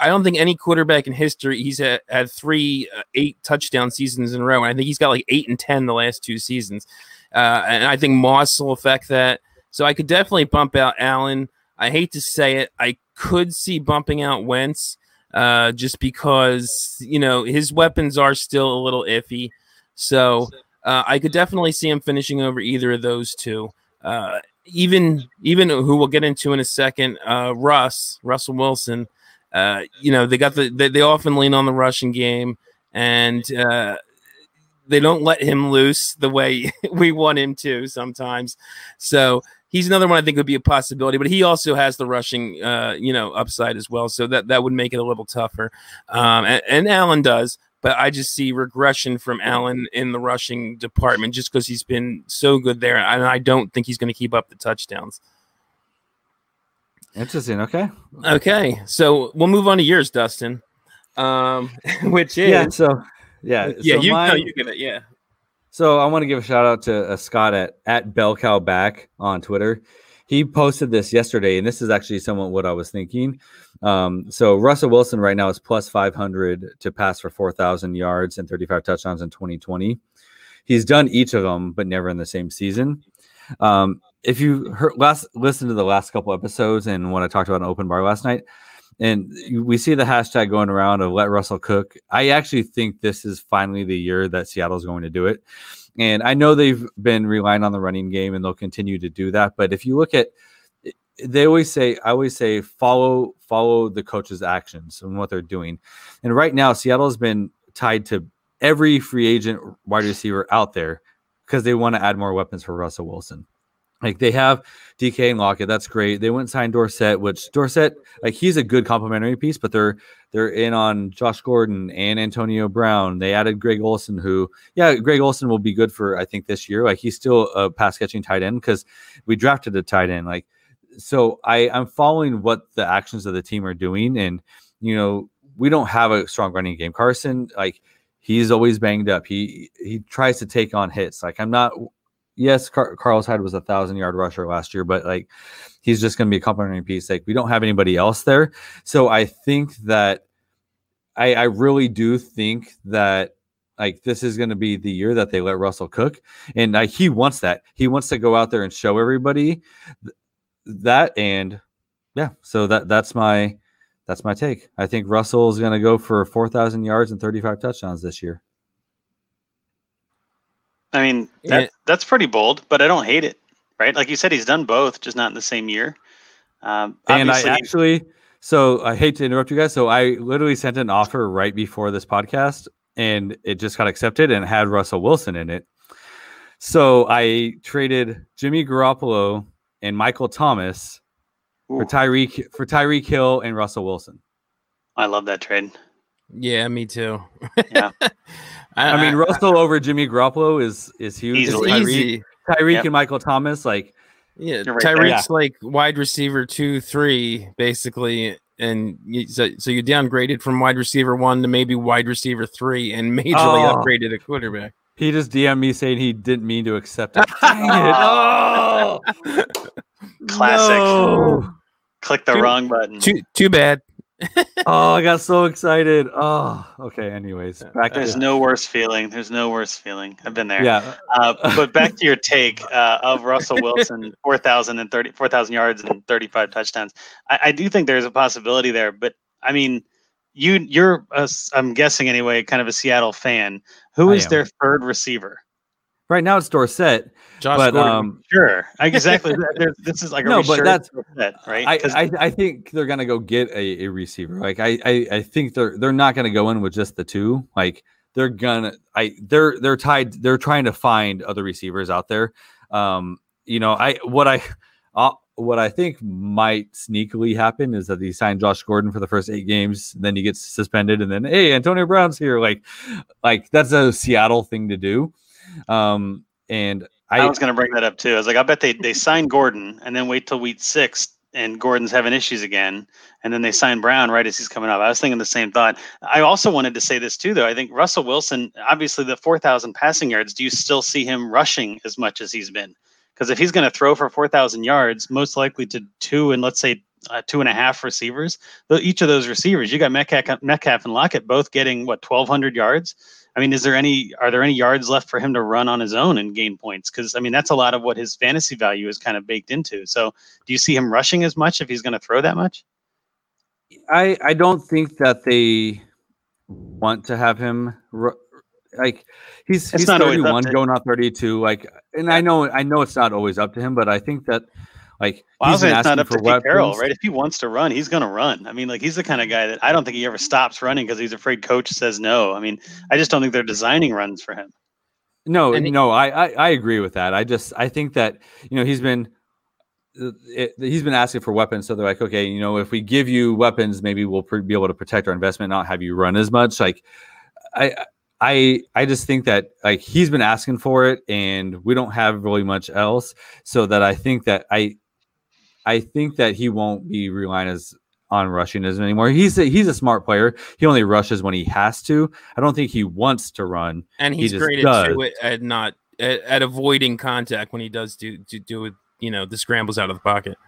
I don't think any quarterback in history he's had, had three uh, eight touchdown seasons in a row, and I think he's got like eight and ten the last two seasons. Uh, and I think Moss will affect that. So I could definitely bump out Allen. I hate to say it, I could see bumping out Wentz uh, just because you know his weapons are still a little iffy. So uh, I could definitely see him finishing over either of those two. Uh, even even who we'll get into in a second, uh, Russ Russell Wilson. Uh, you know they got the they, they often lean on the rushing game and. Uh, they don't let him loose the way we want him to sometimes. So he's another one I think would be a possibility, but he also has the rushing, uh, you know, upside as well. So that that would make it a little tougher. Um, and, and Allen does, but I just see regression from Allen in the rushing department just because he's been so good there, and I don't think he's going to keep up the touchdowns. Interesting. Okay. Okay, so we'll move on to yours, Dustin, um, which is Yeah. So yeah. yeah, so you know, you get it, yeah. So I want to give a shout out to uh, Scott at at Bellcow Back on Twitter. He posted this yesterday, and this is actually somewhat what I was thinking. Um, so Russell Wilson right now is plus 500 to pass for 4,000 yards and 35 touchdowns in 2020. He's done each of them, but never in the same season. Um, if you heard last listen to the last couple episodes and what I talked about in open bar last night, and we see the hashtag going around of let Russell cook. I actually think this is finally the year that Seattle's going to do it. And I know they've been relying on the running game and they'll continue to do that. But if you look at eh, they always say, I always say follow follow the coach's actions and what they're doing. And right now, Seattle's been tied to every free agent wide receiver out there because they want to add more weapons for Russell Wilson. Like they have DK and Lockett, that's great. They went and signed Dorsett, which Dorsett, like he's a good complementary piece, but they're they're in on Josh Gordon and Antonio Brown. They added Greg Olsen, who, yeah, Greg Olsen will be good for I think this year. Like he's still a pass catching tight end because we drafted a tight end. Like so, I I'm following what the actions of the team are doing, and you know we don't have a strong running game. Carson, like he's always banged up. He he tries to take on hits. Like I'm not yes, Car- Carlos Hyde was a thousand yard rusher last year, but like he's just going to be a complementary piece. Like we don't have anybody else there, so I think that I, I really do think that like this is going to be the year that they let Russell cook, and like he wants that. He wants to go out there and show everybody th- that, and yeah. So that that's my that's my take. I think Russell is going to go for four thousand yards and thirty five touchdowns this year. I mean, that, Yeah. that's pretty bold, but I don't hate it. Right? Like you said, he's done both, just not in the same year. Um, And I actually, so I hate to interrupt you guys. So I literally sent an offer right before this podcast, and it just got accepted and had Russell Wilson in it. So I traded Jimmy Garoppolo and Michael Thomas for Ooh, Tyreek for Tyreek Hill and Russell Wilson. I love that trade. Yeah, me too. Yeah. I mean, Russell over Jimmy Garoppolo is is huge. it's Tyreek. Tyreek Yep. and Michael Thomas, like Yeah, right there. Tyreek's like wide receiver two, three, basically, and you, so so you downgraded from wide receiver one to maybe wide receiver three, and majorly Oh. upgraded a quarterback. he just DM'd me saying he didn't mean to accept it. Dang it! Oh, Classic. no. Click the Too- wrong button. Too too bad. Oh, I got so excited. Oh, okay. Anyways, back There's to no worse feeling. There's no worse feeling. I've been there. yeah. Uh, but back to your take uh, of Russell Wilson, 4,000 and 30 4,000 yards and 35 touchdowns. I, I do think there's a possibility there, but I mean, you you're I'm guessing anyway, kind of a Seattle fan. Who is their third receiver? Right now it's Dorsett. Josh but Gordon. um, Sure, exactly. This is like a No, but sure that's- set, right? I, 'Cause- I I think they're gonna go get a, a receiver. Like I, I I think they're they're not gonna go in with just the two. Like they're gonna I they're they're tied. They're trying to find other receivers out there. Um, you know, I what I uh, what I think might sneakily happen is that they sign Josh Gordon for the first eight games, then he gets suspended, and then hey, Antonio Brown's here. Like like that's a Seattle thing to do. Um, and I, I was going to bring that up too. I was like, I bet they they sign Gordon and then wait till week six, and Gordon's having issues again, and then they sign Brown right as he's coming up. I was thinking the same thought. I also wanted to say this too, though. I think Russell Wilson, obviously the four thousand passing yards. Do you still see him rushing as much as he's been? Because if he's going to throw for four thousand yards, most likely to two and let's say uh, two and a half receivers, each of those receivers, you got Metcalf, Metcalf and Lockett both getting what twelve hundred yards. I mean, is there any are there any yards left for him to run on his own and gain points? Because I mean, that's a lot of what his fantasy value is kind of baked into. So, do you see him rushing as much if he's going to throw that much? I I don't think that they want to have him ru- like he's It's he's not 31 going on 32 like and I know I know it's not always up to him but I think that like Well, I was he's saying it's not asking up to for Pete Carroll, right? If he wants to run, he's going to run. I mean, like he's the kind of guy that I don't think he ever stops running because he's afraid coach says no. I mean, I just don't think they're designing runs for him. No, And he- no, I, I I agree with that. I just I think that you know he's been uh, it, he's been asking for weapons, so they're like, okay, you know, if we give you weapons, maybe we'll pr- be able to protect our investment, not have you run as much. Like, I I I just think that like he's been asking for it, and we don't have really much else, so that I think that I I think that he won't be relying as on rushing as anymore. He's a, he's a smart player. He only rushes when he has to. I don't think he wants to run. and he's just great at, at not at, at avoiding contact when he does do do, do it, you know the scrambles out of the pocket.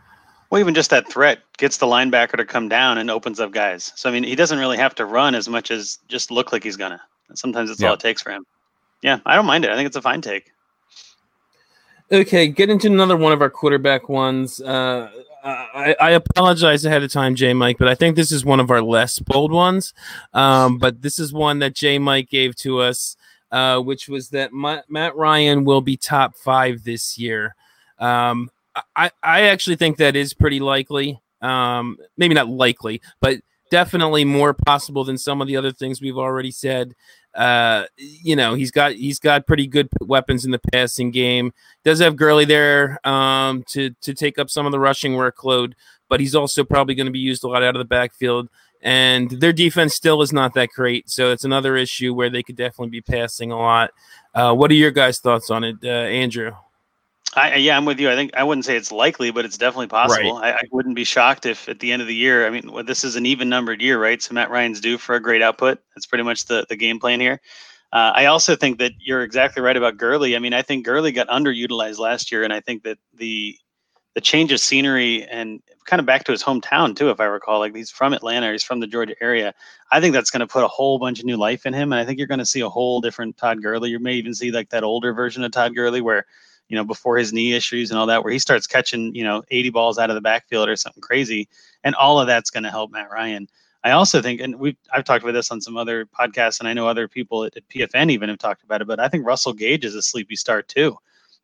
Well, even just that threat gets the linebacker to come down and opens up guys. So I mean, he doesn't really have to run as much as just look like he's gonna. Sometimes that's Yeah. all it takes for him. Yeah, I don't mind it. I think it's a fine take. Okay, get into another one of our quarterback ones. Uh, I, I apologize ahead of time, J Mike, but I think this is one of our less bold ones. Um, but this is one that J Mike gave to us, uh, which was that Ma- Matt Ryan will be top five this year. Um, I, I actually think that is pretty likely. Um, maybe not likely, but definitely more possible than some of the other things we've already said. Uh, you know, he's got he's got pretty good weapons in the passing game does have Gurley there um, to to take up some of the rushing workload, but he's also probably going to be used a lot out of the backfield. And their defense still is not that great, so it's another issue where they could definitely be passing a lot. Uh, what are your guys' thoughts on it, uh, Andrew? I, yeah, I'm with you. I think I wouldn't say it's likely, but it's definitely possible. I, I wouldn't be shocked if at the end of the year, I mean, well, this is an even numbered year, right? So Matt Ryan's due for a great output. That's pretty much the, the game plan here. Uh, I also think that you're exactly right about Gurley. I mean, I think Gurley got underutilized last year, and I think that the the change of scenery and kind of back to his hometown too, if I recall, like he's from Atlanta, he's from the Georgia area. I think that's going to put a whole bunch of new life in him, and I think you're going to see a whole different Todd Gurley. You may even see like that older version of Todd Gurley where you know, before his knee issues and all that, where he starts catching, you know, 80 balls out of the backfield or something crazy. And all of that's going to help Matt Ryan. I also think, and we've I've talked about this on some other podcasts, and I know other people at, at PFN even have talked about it, but I think Russell Gage is a sleepy start too.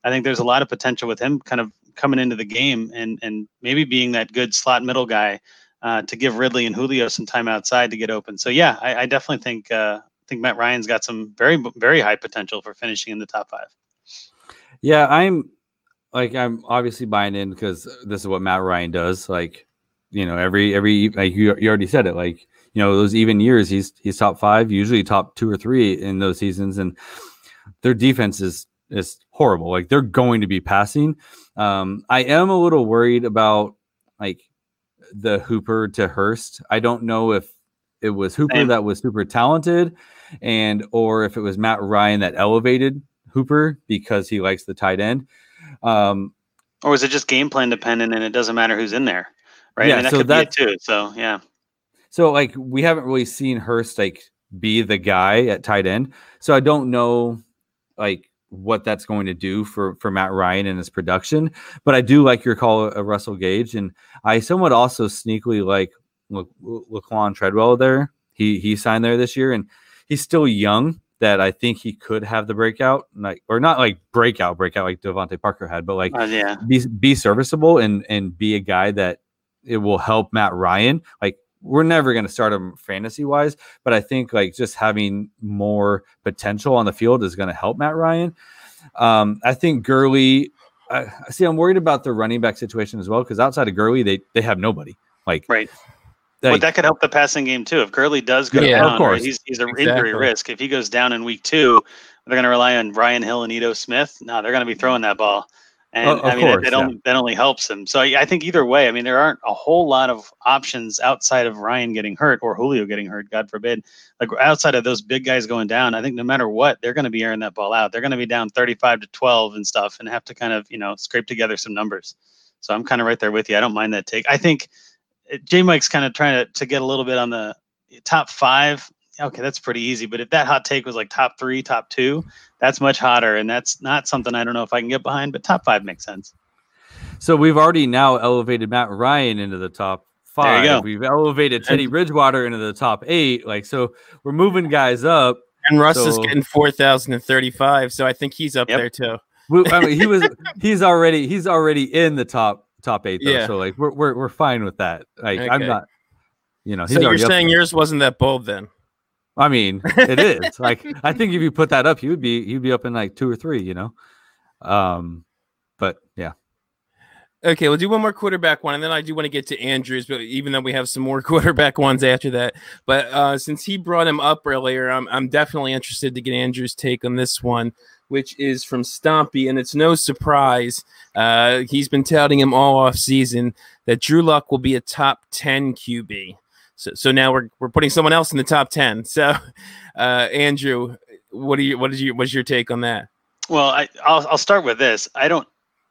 I think there's a lot of potential with him kind of coming into the game and and maybe being that good slot middle guy uh, to give Ridley and Julio some time outside to get open. So yeah, I, I definitely think uh, think Matt Ryan's got some very very high potential for finishing in the top five. Yeah, I'm like I'm obviously buying in because this is what Matt Ryan does. Like, you know, every every like you, you already said it. Like, you know, those even years, he's he's top five, usually top two or three in those seasons, and their defense is is horrible. Like they're going to be passing. Um, I am a little worried about like the Hooper to Hurst. I don't know if it was Hooper Same. that was super talented, and or if it was Matt Ryan that elevated Hooper because he likes the tight end. Um, Or is it just game plan dependent and it doesn't matter who's in there? Right. Yeah, I mean, that so could that- be it too. So yeah. so like we haven't really seen Hurst like be the guy at tight end. So I don't know like what that's going to do for for Matt Ryan and his production. But I do like your call of Russell Gage, and I somewhat also sneakily like La- Laquan Treadwell there. He he signed there this year, and he's still young. That I think he could have the breakout, like or not like breakout, breakout like DeVante Parker had, but like Uh, yeah. be be serviceable and and be a guy that it will help Matt Ryan. Like we're never going to start him fantasy wise, but I think like just having more potential on the field is going to help Matt Ryan. Um, I think Gurley. I see. I'm worried about the running back situation as well because outside of Gurley, they they have nobody. Like Right. Like, but that could help the passing game too. If Gurley does go Yeah, down, of right, he's he's an Exactly. injury risk. If he goes down in week two, they're going to rely on Brian Hill and Ito Smith. No, they're going to be throwing that ball, and of I mean that, that yeah. only that only helps him. So I, I think either way, I mean there aren't a whole lot of options outside of Ryan getting hurt or Julio getting hurt, God forbid. Like outside of those big guys going down, I think no matter what, they're going to be airing that ball out. They're going to be down 35 to 12 and stuff, and have to kind of you know scrape together some numbers. So I'm kind of right there with you. I don't mind that take. I think J Mike's kind of trying to, to get a little bit on the top five. Okay, that's pretty easy. But if that hot take was like top three, top two, that's much hotter. And that's not something I don't know if I can get behind, but top five makes sense. So we've already now elevated Matt Ryan into the top There five. you go. We've elevated Teddy Bridgewater into the top eight. Like so, we're moving guys up. And Russ is getting 4,035. So I think he's up Yep. there too. I mean, he was he's already he's already in the top top eight though. Yeah. So like we're we're we're fine with that. Like I'm not, you know, So you're saying yours wasn't that bold then? I mean, it is. like I think if you put that up, you'd be you'd be up in like two or three. You know, um, but yeah. Okay, we'll do one more quarterback one, and then I do want to get to Andrews, but even though we have some more quarterback ones after that. But uh, since he brought him up earlier, I'm, I'm definitely interested to get Andrews' take on this one, which is from Stompy, and it's no surprise. Uh, he's been touting him all off season that Drew Lock will be a top 10 QB. So, so now we're, we're putting someone else in the top 10. So, uh, Andrew, what do you what is your what's your take on that? Well, I, I'll, I'll start with this. I don't.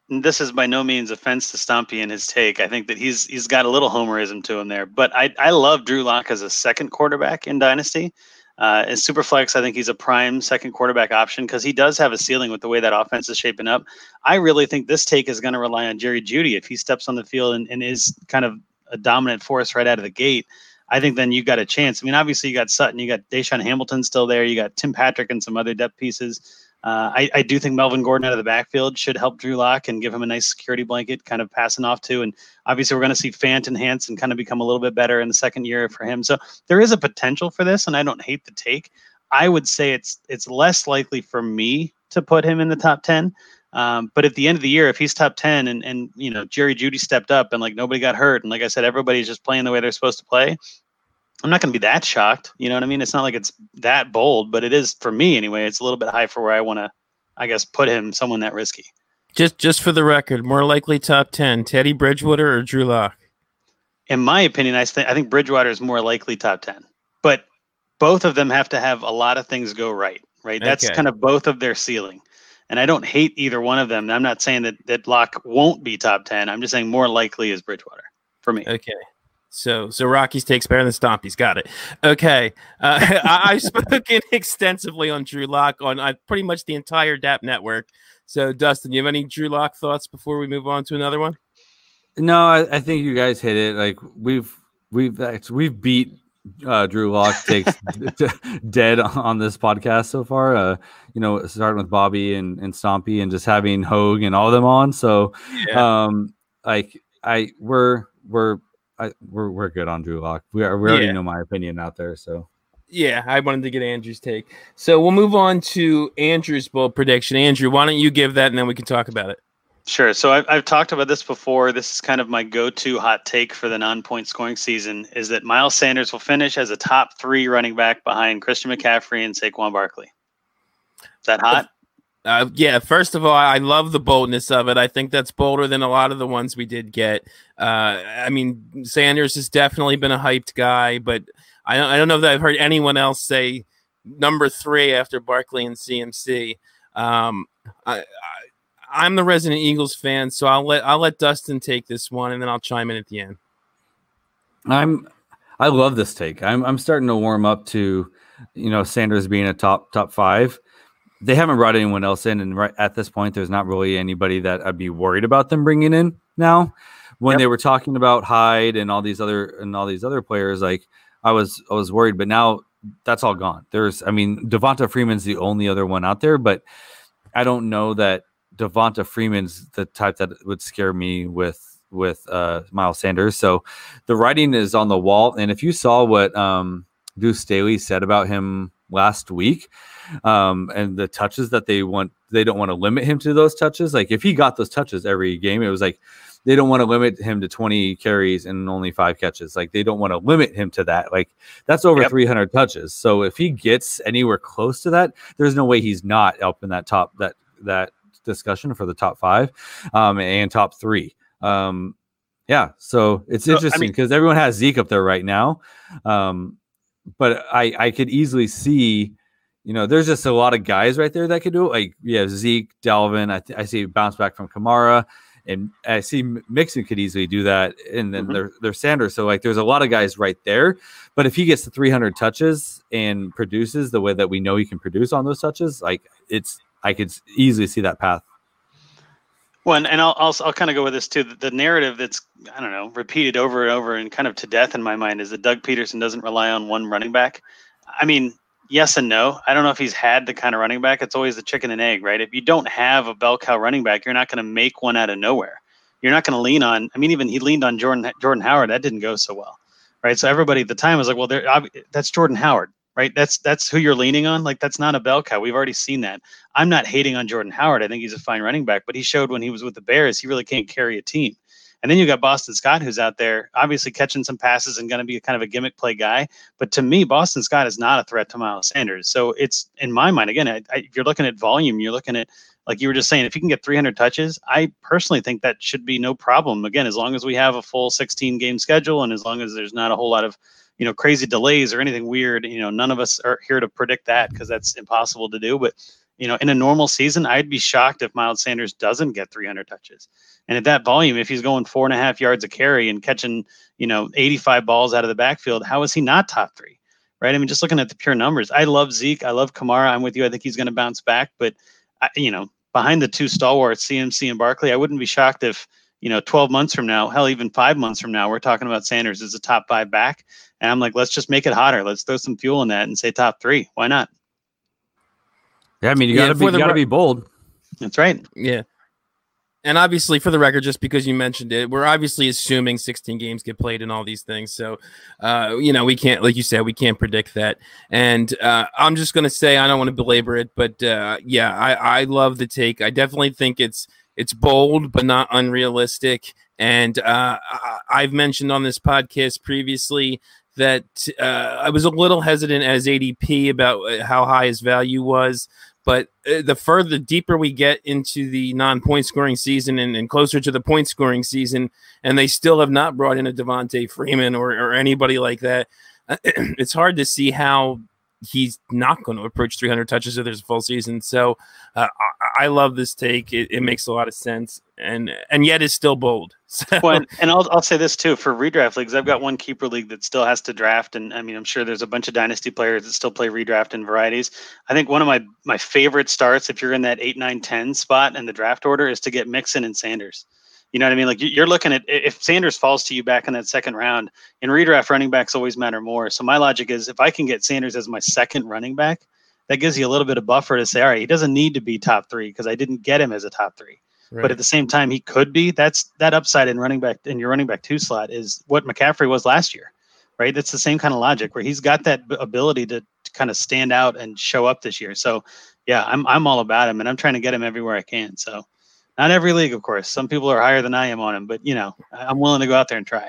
This is by no means offense to Stompy and his take. I think that he's he's got a little homerism to him there. But I I love Drew Lock as a second quarterback in Dynasty. Uh, in Superflex, I think he's a prime second quarterback option because he does have a ceiling with the way that offense is shaping up. I really think this take is going to rely on Jerry Jeudy if he steps on the field and, and is kind of a dominant force right out of the gate. I think then you got a chance. I mean, obviously you got Sutton, you got DaeSean Hamilton still there, you got Tim Patrick and some other depth pieces. Uh, I, I do think Melvin Gordon out of the backfield should help Drew Lock and give him a nice security blanket, kind of passing off to. And obviously, we're going to see Fant and kind of become a little bit better in the second year for him. So there is a potential for this, and I don't hate the take. I would say it's it's less likely for me to put him in the top ten. Um, but at the end of the year, if he's top ten and and you know Jerry Jeudy stepped up and like nobody got hurt and like I said, everybody's just playing the way they're supposed to play. I'm not going to be that shocked. You know what I mean? It's not like it's that bold, but it is for me anyway. It's a little bit high for where I want to, I guess, put him someone that risky. Just just for the record, more likely top 10, Teddy Bridgewater or Drew Lock? In my opinion, I think I think Bridgewater is more likely top ten, but both of them have to have a lot of things go right. Right? That's Okay. kind of both of their ceiling. And I don't hate either one of them. I'm not saying that that Lock won't be top ten. I'm just saying more likely is Bridgewater for me. Okay. So so Rocky's takes better than Stompy's. Got it. Okay. Uh, I, I've spoken extensively on Drew Lock on uh, pretty much the entire DAP network. So Dustin, you have any Drew Lock thoughts before we move on to another one? No, I, I think you guys hit it. Like we've we've we've beat uh, Drew Lock takes d- dead on this podcast so far. Uh, you know, starting with Bobby and and Stompy and just having Hogue and all them on. So, um, like I we're we're I, we're we're good on Drew Lock. We are we already Yeah. know my opinion out there. So Yeah, I wanted to get Andrew's take. So we'll move on to Andrew's bold prediction. Andrew, why don't you give that and then we can talk about it? Sure. So I've, I've talked about this before. This is kind of my go-to hot take for the non-point scoring season: is that Miles Sanders will finish as a top three running back behind Christian McCaffrey and Saquon Barkley. Is that hot? Uh, yeah, first of all, I love the boldness of it. I think that's bolder than a lot of the ones we did get. Uh, I mean, Sanders has definitely been a hyped guy, but I don't, I don't know that I've heard anyone else say number three after Barkley and CMC. Um, I, I, I'm the resident Eagles fan, so I'll let I'll let Dustin take this one, and then I'll chime in at the end. I'm I love this take. I'm I'm starting to warm up to you know Sanders being a top top five. They haven't brought anyone else in, and right at this point, there's not really anybody that I'd be worried about them bringing in now. When Yep. they were talking about Hyde and all these other and all these other players, like I was I was worried, but now that's all gone. There's, I mean, Devonta Freeman's the only other one out there, but I don't know that Devonta Freeman's the type that would scare me with with uh, Miles Sanders. So the writing is on the wall. And if you saw what um, Deuce Staley said about him last week, um, and the touches that they want, they don't want to limit him to those touches. Like if he got those touches every game, it was like they don't want to limit him to 20 carries and only five catches. Like they don't want to limit him to that. Like that's over yep. 300 touches. So if he gets anywhere close to that, there's no way he's not up in that top that that discussion for the top five um, and top three. Um, yeah, so it's so, interesting because I mean, everyone has Zeke up there right now, um, but I I could easily see. You know, there's just a lot of guys right there that could do it. Like, yeah, Zeke, Dalvin. I, th- I see bounce back from Kamara and I see Mixon could easily do that, and then mm-hmm. there's Sanders. So like, there's a lot of guys right there. But if he gets the 300 touches and produces the way that we know he can produce on those touches, like it's I could easily see that path. Well, and, and I'll, I'll, I'll kind of go with this too. The narrative that's I don't know repeated over and over and kind of to death in my mind is that Doug Pederson doesn't rely on one running back. I mean, yes and no. I don't know if he's had the kind of running back. It's always the chicken and egg, right? If you don't have a bell cow running back, you're not going to make one out of nowhere. You're not going to lean on. I mean, even he leaned on Jordan Jordan Howard. That didn't go so well, right? So everybody at the time was like, "Well, that's Jordan Howard, right? That's that's who you're leaning on. Like that's not a bell cow. We've already seen that. I'm not hating on Jordan Howard. I think he's a fine running back, but he showed when he was with the Bears, he really can't carry a team. And then you got Boston Scott, who's out there obviously catching some passes and going to be kind of a gimmick play guy. But to me, Boston Scott is not a threat to Miles Sanders. So it's in my mind again. I, I, if you're looking at volume, you're looking at like you were just saying, if you can get 300 touches, I personally think that should be no problem. Again, as long as we have a full 16 game schedule and as long as there's not a whole lot of you know crazy delays or anything weird, you know, none of us are here to predict that because that's impossible to do. But you know, in a normal season, I'd be shocked if Miles Sanders doesn't get 300 touches. And at that volume, if he's going four and a half yards a carry and catching, you know, 85 balls out of the backfield, how is he not top three? Right. I mean, just looking at the pure numbers, I love Zeke. I love Kamara. I'm with you. I think he's going to bounce back. But, I, you know, behind the two stalwarts, CMC and Barkley, I wouldn't be shocked if, you know, 12 months from now, hell, even five months from now, we're talking about Sanders as a top five back. And I'm like, let's just make it hotter. Let's throw some fuel in that and say top three. Why not? Yeah, I mean, you gotta be, you gotta be bold. That's right. Yeah. And obviously, for the record, just because you mentioned it, we're obviously assuming 16 games get played and all these things. So, uh, you know, we can't, like you said, we can't predict that. And uh, I'm just going to say, I don't want to belabor it, but uh, yeah, I, I love the take. I definitely think it's it's bold, but not unrealistic. And uh, I've mentioned on this podcast previously that uh, I was a little hesitant as ADP about uh, how high his value was. But uh, the further deeper we get into the non-point scoring season and, and, closer to the point scoring season, and they still have not brought in a Devonta Freeman or, or anybody like that, it's hard to see how he's not going to approach 300 touches if there's a full season. So uh, I, I, love this take. It, it, makes a lot of sense, and and yet is still bold. So. Well, and I'll I'll say this too for redraft leagues. I've got one keeper league that still has to draft, and I mean I'm sure there's a bunch of dynasty players that still play redraft in varieties. I think one of my my favorite starts if you're in that eight nine ten spot in the draft order is to get Mixon and Sanders. You know what I mean? Like you're looking at if Sanders falls to you back in that second round, in redraft running backs always matter more. So my logic is if I can get Sanders as my second running back, that gives you a little bit of buffer to say, all right, he doesn't need to be top three because I didn't get him as a top three. Right. But at the same time, he could be. That's that upside in running back in your running back two slot is what McCaffrey was last year, right? That's the same kind of logic where he's got that ability to, to kind of stand out and show up this year. So yeah, I'm I'm all about him and I'm trying to get him everywhere I can. So not every league, of course. Some people are higher than I am on him, but you know, I'm willing to go out there and try.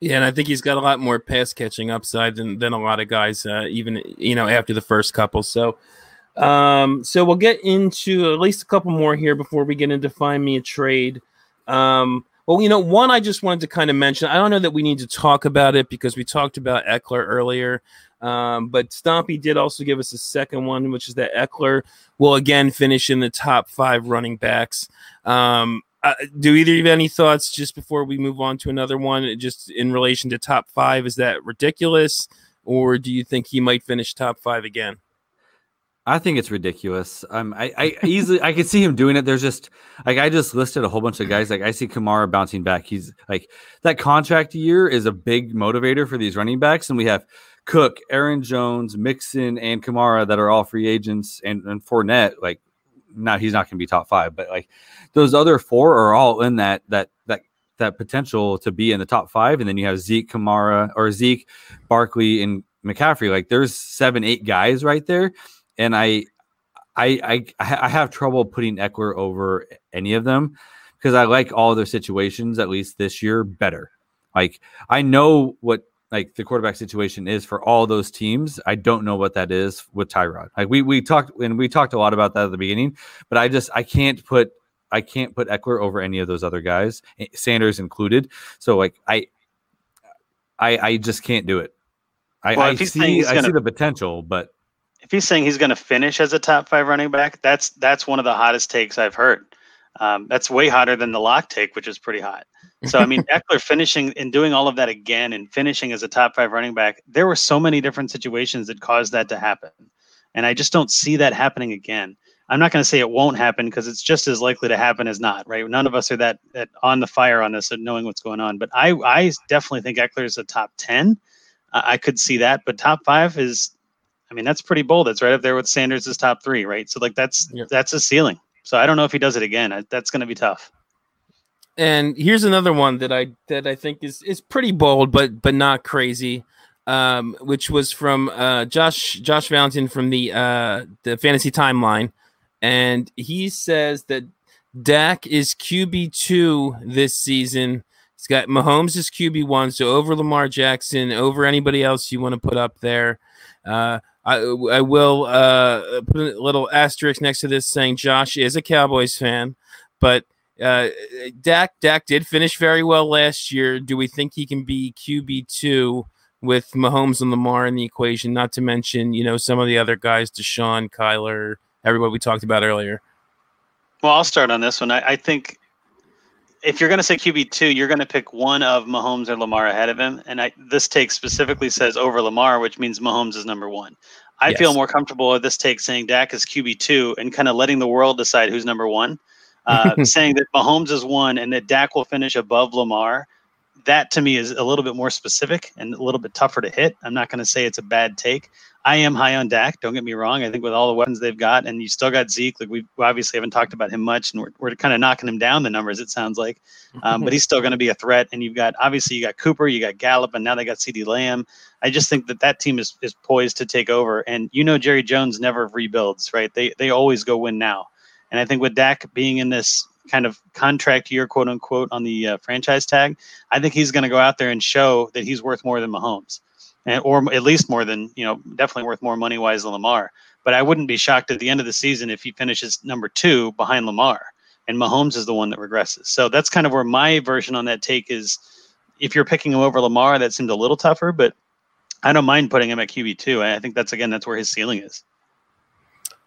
Yeah, and I think he's got a lot more pass catching upside than, than a lot of guys, uh, even you know after the first couple. So, um, so we'll get into at least a couple more here before we get into find me a trade. Um, well, you know, one I just wanted to kind of mention. I don't know that we need to talk about it because we talked about Ekeler earlier. Um, but Stompy did also give us a second one, which is that Ekeler will again finish in the top five running backs. Um, uh, do either of you have any thoughts just before we move on to another one, just in relation to top five? Is that ridiculous, or do you think he might finish top five again? I think it's ridiculous. Um, I, I easily I could see him doing it. There's just like I just listed a whole bunch of guys. Like I see Kamara bouncing back. He's like that contract year is a big motivator for these running backs, and we have Cook, Aaron Jones, Mixon, and Kamara that are all free agents, and and Fournette, like now he's not going to be top five, but like those other four are all in that that that that potential to be in the top five, and then you have Zeke, Kamara, or Zeke, Barkley, and McCaffrey. Like there's seven, eight guys right there, and I, I, I, I have trouble putting Ekeler over any of them because I like all their situations at least this year better. Like I know what like the quarterback situation is for all those teams. I don't know what that is with Tyrod. Like we we talked and we talked a lot about that at the beginning, but I just I can't put I can't put Ekeler over any of those other guys, eh, Sanders included. So like I I I just can't do it. I, well, I see I gonna, see the potential, but if he's saying he's going to finish as a top five running back, that's that's one of the hottest takes I've heard. Um, that's way hotter than the lock take, which is pretty hot. So I mean, Ekeler finishing and doing all of that again and finishing as a top five running back. There were so many different situations that caused that to happen, and I just don't see that happening again. I'm not going to say it won't happen because it's just as likely to happen as not, right? None of us are that, that on the fire on this and knowing what's going on. But I, I definitely think Ekeler is a top 10. Uh, I could see that, but top five is, I mean, that's pretty bold. It's right up there with Sanders' top three, right? So like that's yep. that's a ceiling. So I don't know if he does it again. That's going to be tough. And here's another one that I that I think is is pretty bold, but but not crazy. Um, which was from uh, Josh Josh Valentin from the uh, the Fantasy Timeline, and he says that Dak is QB two this season. He's got Mahomes is QB one, so over Lamar Jackson, over anybody else you want to put up there. Uh, I, I will uh, put a little asterisk next to this saying Josh is a Cowboys fan, but uh, Dak Dak did finish very well last year. Do we think he can be QB two with Mahomes and Lamar in the equation? Not to mention, you know, some of the other guys, Deshaun, Kyler, everybody we talked about earlier. Well, I'll start on this one. I, I think if you're going to say QB two, you're going to pick one of Mahomes or Lamar ahead of him, and I, this take specifically says over Lamar, which means Mahomes is number one. I yes. feel more comfortable with this take saying Dak is QB two and kind of letting the world decide who's number one uh, saying that Mahomes is one and that Dak will finish above Lamar. That to me is a little bit more specific and a little bit tougher to hit. I'm not going to say it's a bad take. I am high on Dak. Don't get me wrong. I think with all the weapons they've got, and you still got Zeke. Like we obviously haven't talked about him much, and we're, we're kind of knocking him down the numbers. It sounds like, um, but he's still going to be a threat. And you've got obviously you got Cooper, you got Gallup, and now they got CeeDee Lamb. I just think that that team is is poised to take over. And you know Jerry Jones never rebuilds, right? They they always go win now. And I think with Dak being in this kind of contract year, quote unquote, on the uh, franchise tag, I think he's going to go out there and show that he's worth more than Mahomes, and, or at least more than you know, definitely worth more money wise than Lamar. But I wouldn't be shocked at the end of the season if he finishes number two behind Lamar, and Mahomes is the one that regresses. So that's kind of where my version on that take is. If you're picking him over Lamar, that seemed a little tougher, but I don't mind putting him at QB two. I think that's again that's where his ceiling is.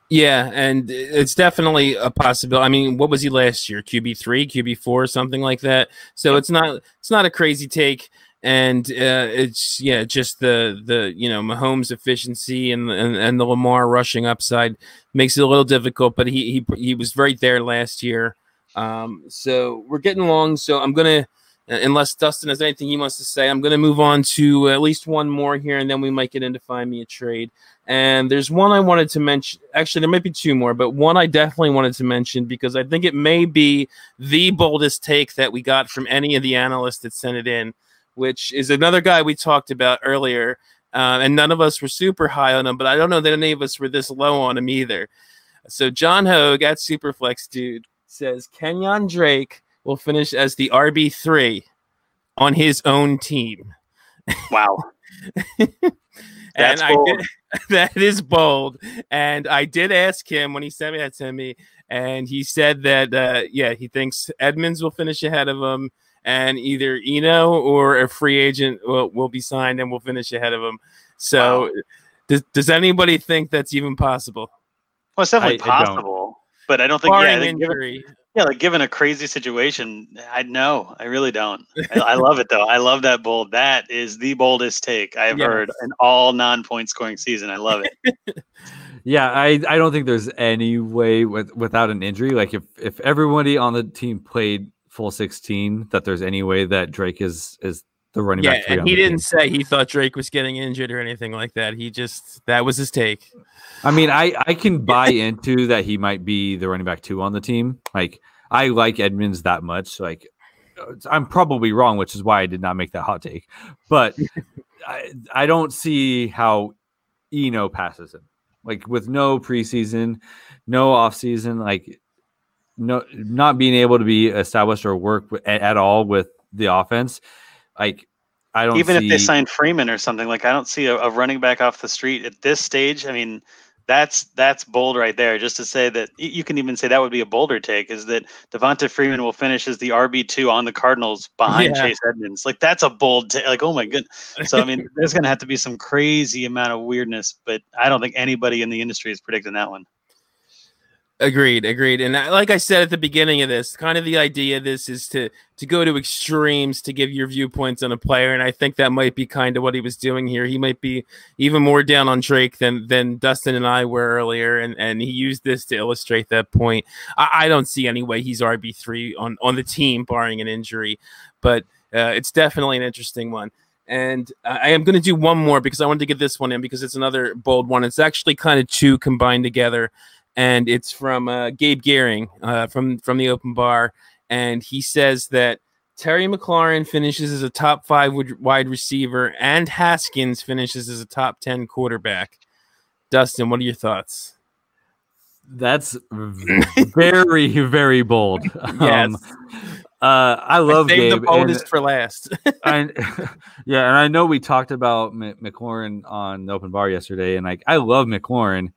Yeah, and it's definitely a possibility. I mean, what was he last year? QB three, QB four, something like that. So it's not it's not a crazy take, and uh, it's yeah, just the the you know Mahomes efficiency and, and and the Lamar rushing upside makes it a little difficult. But he he he was right there last year. Um, so we're getting along. So I'm gonna unless Dustin has anything he wants to say, I'm to move on to at least one more here, and then we might get into find me a trade. And there's one I wanted to mention. Actually, there might be two more, but one I definitely wanted to mention because I think it may be the boldest take that we got from any of the analysts that sent it in, which is another guy we talked about earlier. Uh, and none of us were super high on him, but I don't know that any of us were this low on him either. So John Hogue at Superflex Dude says Kenyon Drake will finish as the RB3 on his own team. Wow. and I did, that is bold. And I did ask him when he sent me that to me, and he said that uh, yeah, he thinks Edmonds will finish ahead of him, and either Eno or a free agent will, will be signed and we'll finish ahead of him. So, wow. does does anybody think that's even possible? Well, it's definitely I, possible, I but I don't think Barring yeah, injury. Yeah, like given a crazy situation, I know. I really don't. I, I, love it though. I love that bold. That is the boldest take I've yes. heard in all non-point scoring season. I love it. yeah, I, I don't think there's any way with without an injury. Like if if everybody on the team played full 16, that there's any way that Drake is is the running Yeah, back. on he didn't team. say he thought Drake was getting injured or anything like that. He just that was his take. I mean, I I can buy into that he might be the running back two on the team. Like I like Edmonds that much. Like uh, I'm probably wrong, which is why I did not make that hot take. But I I don't see how Eno passes him. Like with no preseason, no offseason, like no not being able to be established or work at, at all with the offense. Like I don't Even if they see- sign Freeman or something, like I don't see a, a running back off the street at this stage. I mean, that's that's bold right there. Just to say that you can even say that would be a bolder take is that Devonta Freeman will finish as the RB two on the Cardinals behind Yeah. Chase Edmonds. Like that's a bold take. Like oh my goodness. So I mean, there's going to have to be some crazy amount of weirdness, but I don't think anybody in the industry is predicting that one. Agreed, agreed. And like I said at the beginning of this, kind of the idea of this is to to go to extremes to give your viewpoints on a player, and I think that might be kind of what he was doing here. He might be even more down on Drake than than Dustin and I were earlier, and and he used this to illustrate that point. I, I don't see any way he's RB three on on the team, barring an injury, but uh, it's definitely an interesting one. And I am going to do one more because I wanted to get this one in because it's another bold one. It's actually kind of two combined together and it's from uh, Gabe Gehring uh, from from the Open Bar, and he says that Terry McLaurin finishes as a top five wid- wide receiver, and Haskins finishes as a top ten quarterback. Dustin, what are your thoughts? That's very, very bold. Yes. Um, uh, I love Save Gabe. the and boldest for last. I, yeah, and I know we talked about M- McLaurin on the open bar yesterday, and like I love McLaurin.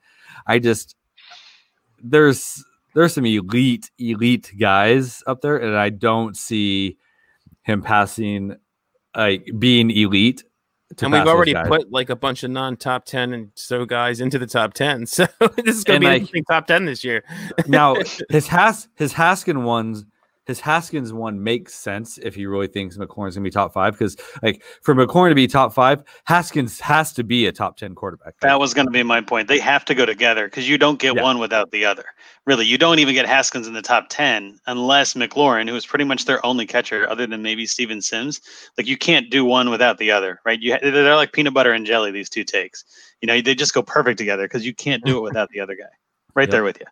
I just there's there's some elite elite guys up there, and I don't see him passing like being elite. And we've already put like a bunch of non-top ten and so guys into the top ten. So this is going to And, be like- top ten this year. now his Has his Haskin ones his Haskins one makes sense if he really thinks McLaurin's gonna be top five because like for McLaurin to be top five, Haskins has to be a top ten quarterback. That was going to be my point. They have to go together because you don't get Yeah. one without the other. Really, you don't even get Haskins in the top 10 unless McLaurin, who is pretty much their only catcher other than maybe Steven Sims, like you can't do one without the other, right? You they're like peanut butter and jelly these two takes. You know, they just go perfect together because you can't do it without the other guy. Right Yep. there with you.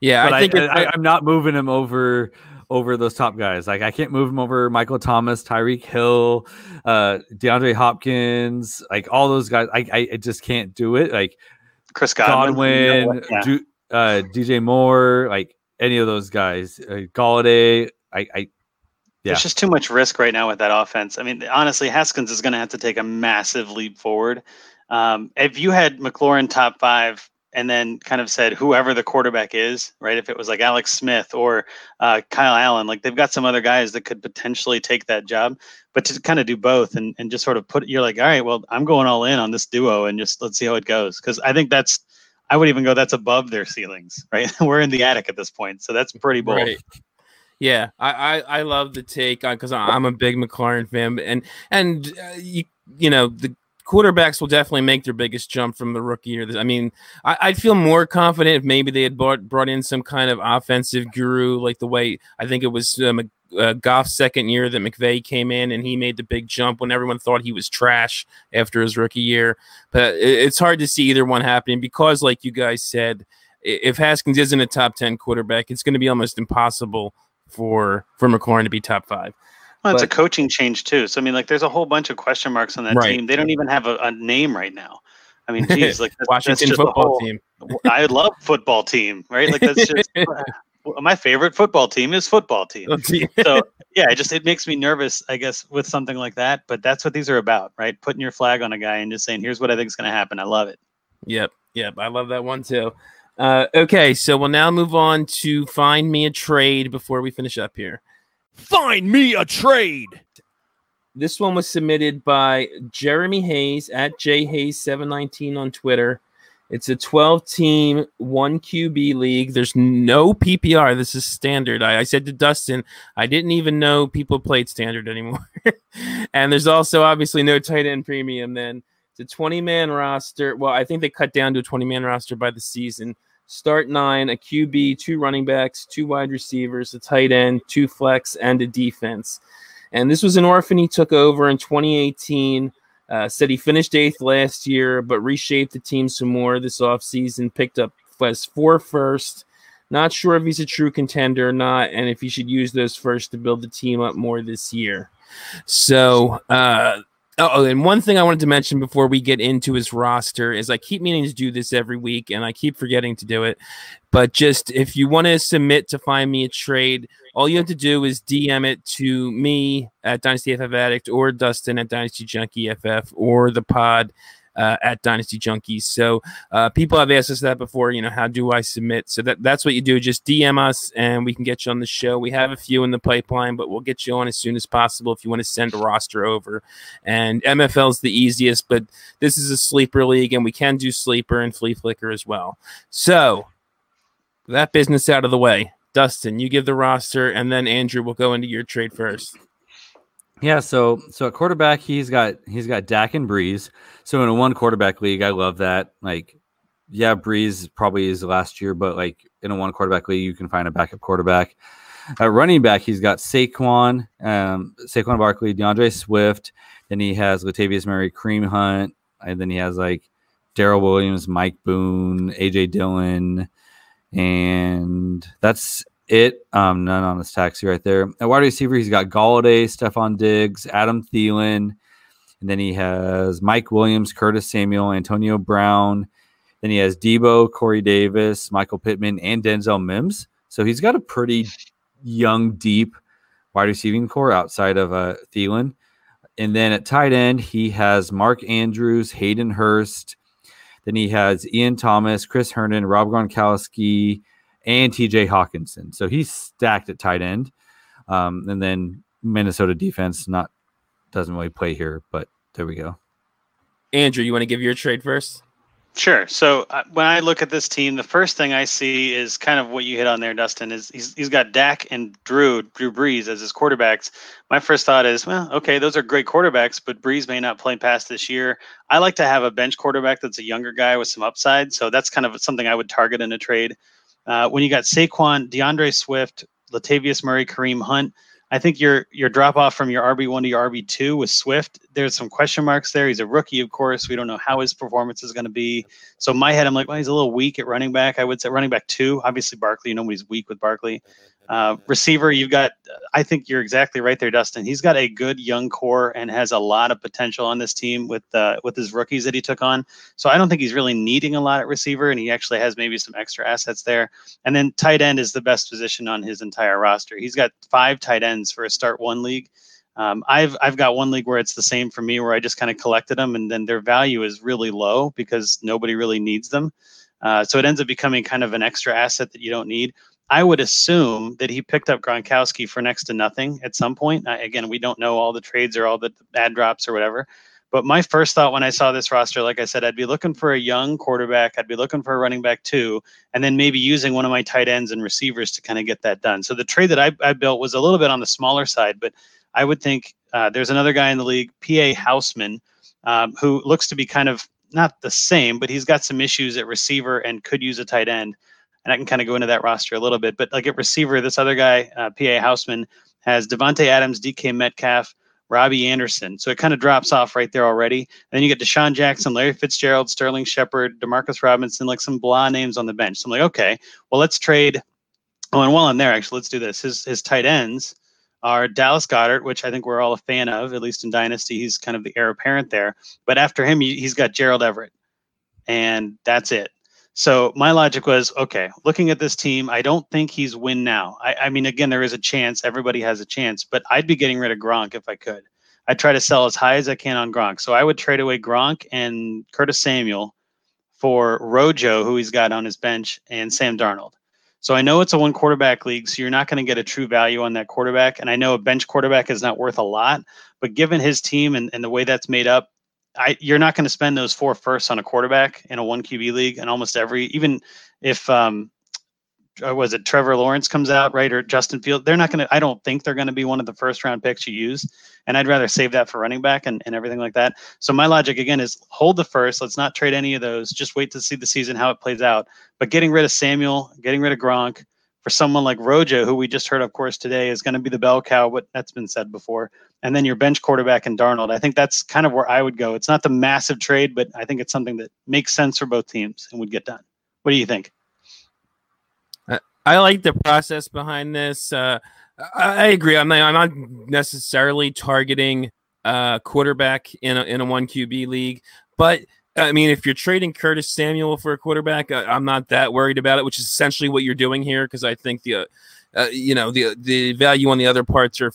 Yeah, but I I think it's, I, am not moving him over over those top guys. Like I can't move him over Michael Thomas, Tyreek Hill, uh, DeAndre Hopkins, like all those guys. I I, I just can't do it. Like Chris Godwin. Godwin, yeah. Ju- uh, DJ Moore, like any of those guys. Uh, Golladay, I, I Yeah. There's just too much risk right now with that offense. I mean, honestly, Haskins is going to have to take a massive leap forward. Um, if you had McLaurin top five and then kind of said whoever the quarterback is, right? If it was like Alex Smith or uh, Kyle Allen, like they've got some other guys that could potentially take that job, but to kind of do both and, and just sort of put, you're like, all right, well, I'm going all in on this duo and just let's see how it goes. Cause I think that's, I would even go that's above their ceilings, right? We're in the attic at this point. So that's pretty bold. Right. Yeah, I, I, I love the take on because I'm a big McLaurin fan, and and uh, you you know the quarterbacks will definitely make their biggest jump from the rookie year. I mean, I, I'd feel more confident if maybe they had brought brought in some kind of offensive guru, like the way I think it was um, uh, Goff's second year that McVay came in and he made the big jump when everyone thought he was trash after his rookie year. But it, it's hard to see either one happening because, like you guys said, if Haskins isn't a top ten quarterback, it's going to be almost impossible for for McLaurin to be top five. Well, it's a coaching change too. So I mean, like, there's a whole bunch of question marks on that Right. team. They don't even have a, a name right now. I mean, geez, like that's, Washington that's football whole- team. I love football team, right? Like that's just my favorite football team is football team. So yeah, it just it makes me nervous, I guess, with something like that. But that's what these are about, right? Putting your flag on a guy and just saying, "Here's what I think is going to happen." I love it. Yep, yep. I love that one too. Uh, okay, so we'll now move on to find me a trade before we finish up here. Find me a trade. This one was submitted by Jeremy Hayes at jhayes719 on Twitter. It's a 12 team, one QB league. There's no PPR. This is standard. I, I said to Dustin, I didn't even know people played standard anymore. and there's also obviously no tight end premium then. It's a 20 man roster. Well, I think they cut down to a 20 man roster by the season. Start nine, a QB, two running backs, two wide receivers, a tight end, two flex, and a defense. And this was an orphan he took over in 2018. Uh, said he finished eighth last year, but reshaped the team some more this offseason, picked up was four first. Not sure if he's a true contender or not, and if he should use those first to build the team up more this year. So, uh, Oh, and one thing I wanted to mention before we get into his roster is I keep meaning to do this every week and I keep forgetting to do it. But just if you want to submit to find me a trade, all you have to do is DM it to me at Dynasty FF Addict or Dustin at Dynasty Junkie FF or the pod uh, at Dynasty Junkies. So uh, people have asked us that before. You know, how do I submit? So that that's what you do. Just DM us, and we can get you on the show. We have a few in the pipeline, but we'll get you on as soon as possible if you want to send a roster over. And MFL is the easiest, but this is a sleeper league, and we can do sleeper and flea flicker as well. So that business out of the way. Dustin, you give the roster, and then Andrew will go into your trade first. Yeah, so so at quarterback, he's got he's got Dak and Brees. So in a one quarterback league, I love that. Like, yeah, Brees probably is last year, but like in a one quarterback league, you can find a backup quarterback. At running back, he's got Saquon, um, Saquon Barkley, D'Andre Swift. Then he has Latavius Murray, Kareem Hunt, and then he has like Darrel Williams, Mike Boone, AJ Dillon, and that's it. Um, none on this taxi right there. At wide receiver, he's got Golladay, Stefon Diggs, Adam Thielen, and then he has Mike Williams, Curtis Samuel, Antonio Brown. Then he has Deebo, Corey Davis, Michael Pittman, and Denzel Mims. So he's got a pretty young, deep wide receiving core outside of uh, Thielen. And then at tight end, he has Mark Andrews, Hayden Hurst. Then he has Ian Thomas, Chris Herndon, Rob Gronkowski, and TJ Hockenson. So he's stacked at tight end. Um, and then Minnesota defense not doesn't really play here, but there we go. Andrew, you want to give your trade first? Sure. So uh, when I look at this team, the first thing I see is kind of what you hit on there, Dustin. Is he's he's got Dak and Drew Drew Brees as his quarterbacks. My first thought is, well, okay, those are great quarterbacks, but Brees may not play past this year. I like to have a bench quarterback that's a younger guy with some upside, so that's kind of something I would target in a trade. Uh, when you got Saquon, D'Andre Swift, Latavius Murray, Kareem Hunt, I think your your drop off from your RB one to your RB two with Swift. There's some question marks there. He's a rookie, of course. We don't know how his performance is going to be. So in my head, I'm like, well, he's a little weak at running back. I would say running back two. Obviously, Barkley. Nobody's weak with Barkley. Uh, receiver, you've got. I think you're exactly right there, Dustin. He's got a good young core and has a lot of potential on this team with uh, with his rookies that he took on. So I don't think he's really needing a lot at receiver, and he actually has maybe some extra assets there. And then tight end is the best position on his entire roster. He's got five tight ends for a start one league. Um, I've I've got one league where it's the same for me, where I just kind of collected them, and then their value is really low because nobody really needs them. Uh, so it ends up becoming kind of an extra asset that you don't need. I would assume that he picked up Gronkowski for next to nothing at some point. Uh, again, we don't know all the trades or all the bad drops or whatever. But my first thought when I saw this roster, like I said, I'd be looking for a young quarterback. I'd be looking for a running back too, and then maybe using one of my tight ends and receivers to kind of get that done. So the trade that I, I built was a little bit on the smaller side, but I would think uh, there's another guy in the league, PA Houseman, um, who looks to be kind of not the same, but he's got some issues at receiver and could use a tight end and I can kind of go into that roster a little bit. But like at receiver, this other guy, uh, PA Houseman, has Davante Adams, DK Metcalf, Robbie Anderson. So it kind of drops off right there already. And then you get DeSean Jackson, Larry Fitzgerald, Sterling Shepard, Demarcus Robinson, like some blah names on the bench. So I'm like, okay, well, let's trade. Oh, and while I'm there, actually, let's do this. His his tight ends are Dallas Goedert, which I think we're all a fan of, at least in Dynasty. He's kind of the heir apparent there. But after him, he's got Gerald Everett. And that's it. So my logic was okay, looking at this team, I don't think he's win now. I, I, mean, again, there is a chance, everybody has a chance, but I'd be getting rid of Gronk if I could. I'd try to sell as high as I can on Gronk. So I would trade away Gronk and Curtis Samuel for Rojo, who he's got on his bench, and Sam Darnold. So I know it's a one quarterback league, so you're not going to get a true value on that quarterback. And I know a bench quarterback is not worth a lot, but given his team and, and the way that's made up, I, you're not going to spend those four firsts on a quarterback in a one QB league, and almost every, even if um, uh, was it Trevor Lawrence comes out right or Justin Field, they're not going to. I don't think they're going to be one of the first round picks you use, and I'd rather save that for running back and, and everything like that. So my logic again is hold the first. Let's not trade any of those. Just wait to see the season how it plays out. But getting rid of Samuel, getting rid of Gronk for someone like Rojo, who we just heard, of course, today is going to be the bell cow. What that's been said before, and then your bench quarterback and Darnold. I think that's kind of where I would go. It's not the massive trade, but I think it's something that makes sense for both teams and would get done. What do you think? I like the process behind this. Uh, I agree. I'm not, I'm not necessarily targeting quarterback in a, in a one QB league, but I mean, if you're trading Curtis Samuel for a quarterback, I, am not that worried about it. Which is essentially what you're doing here, because I think the, uh, uh, you know, the the value on the other parts are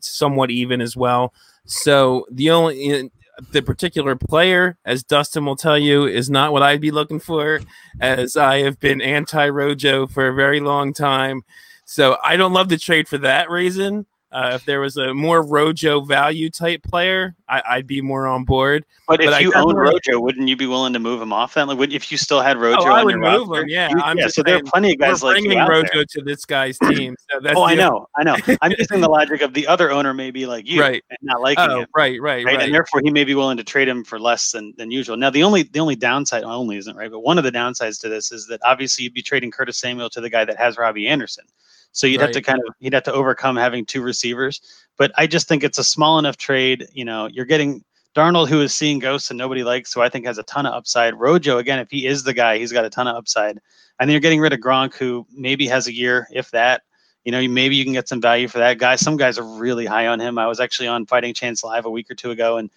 somewhat even as well. So the only the particular player, as Dustin will tell you, is not what I'd be looking for, as I have been anti Rojo for a very long time. So I don't love the trade for that reason. Uh, if there was a more Rojo value type player, I, would be more on board. But if but you own Rojo, wouldn't you be willing to move him off then? Like, would, if you still had Rojo, oh, I would move roster, him. Yeah, yeah. so there are plenty of guys like bringing Rojo there. to this guy's team. So oh, I know, I know. I'm using the logic of the other owner may be like you, right. and not liking oh, him. Right, right, right, And therefore, he may be willing to trade him for less than, than usual. Now, the only the only downside only isn't right, but one of the downsides to this is that obviously you'd be trading Curtis Samuel to the guy that has Robbie Anderson. So you'd right. have to kind of you'd have to overcome having two receivers. But I just think it's a small enough trade. You know, you're getting Darnold, who is seeing ghosts and nobody likes, who I think has a ton of upside. Rojo, again, if he is the guy, he's got a ton of upside. And then you're getting rid of Gronk, who maybe has a year, if that. You know, maybe you can get some value for that guy. Some guys are really high on him. I was actually on Fighting Chance Live a week or two ago, and